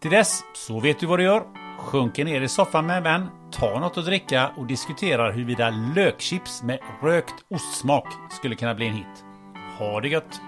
Till dess så vet du vad du gör. Sjunker ner i soffan med en vän, tar något att dricka och diskuterar huruvida lökchips med rökt ostsmak skulle kunna bli en hit. Ha det gött!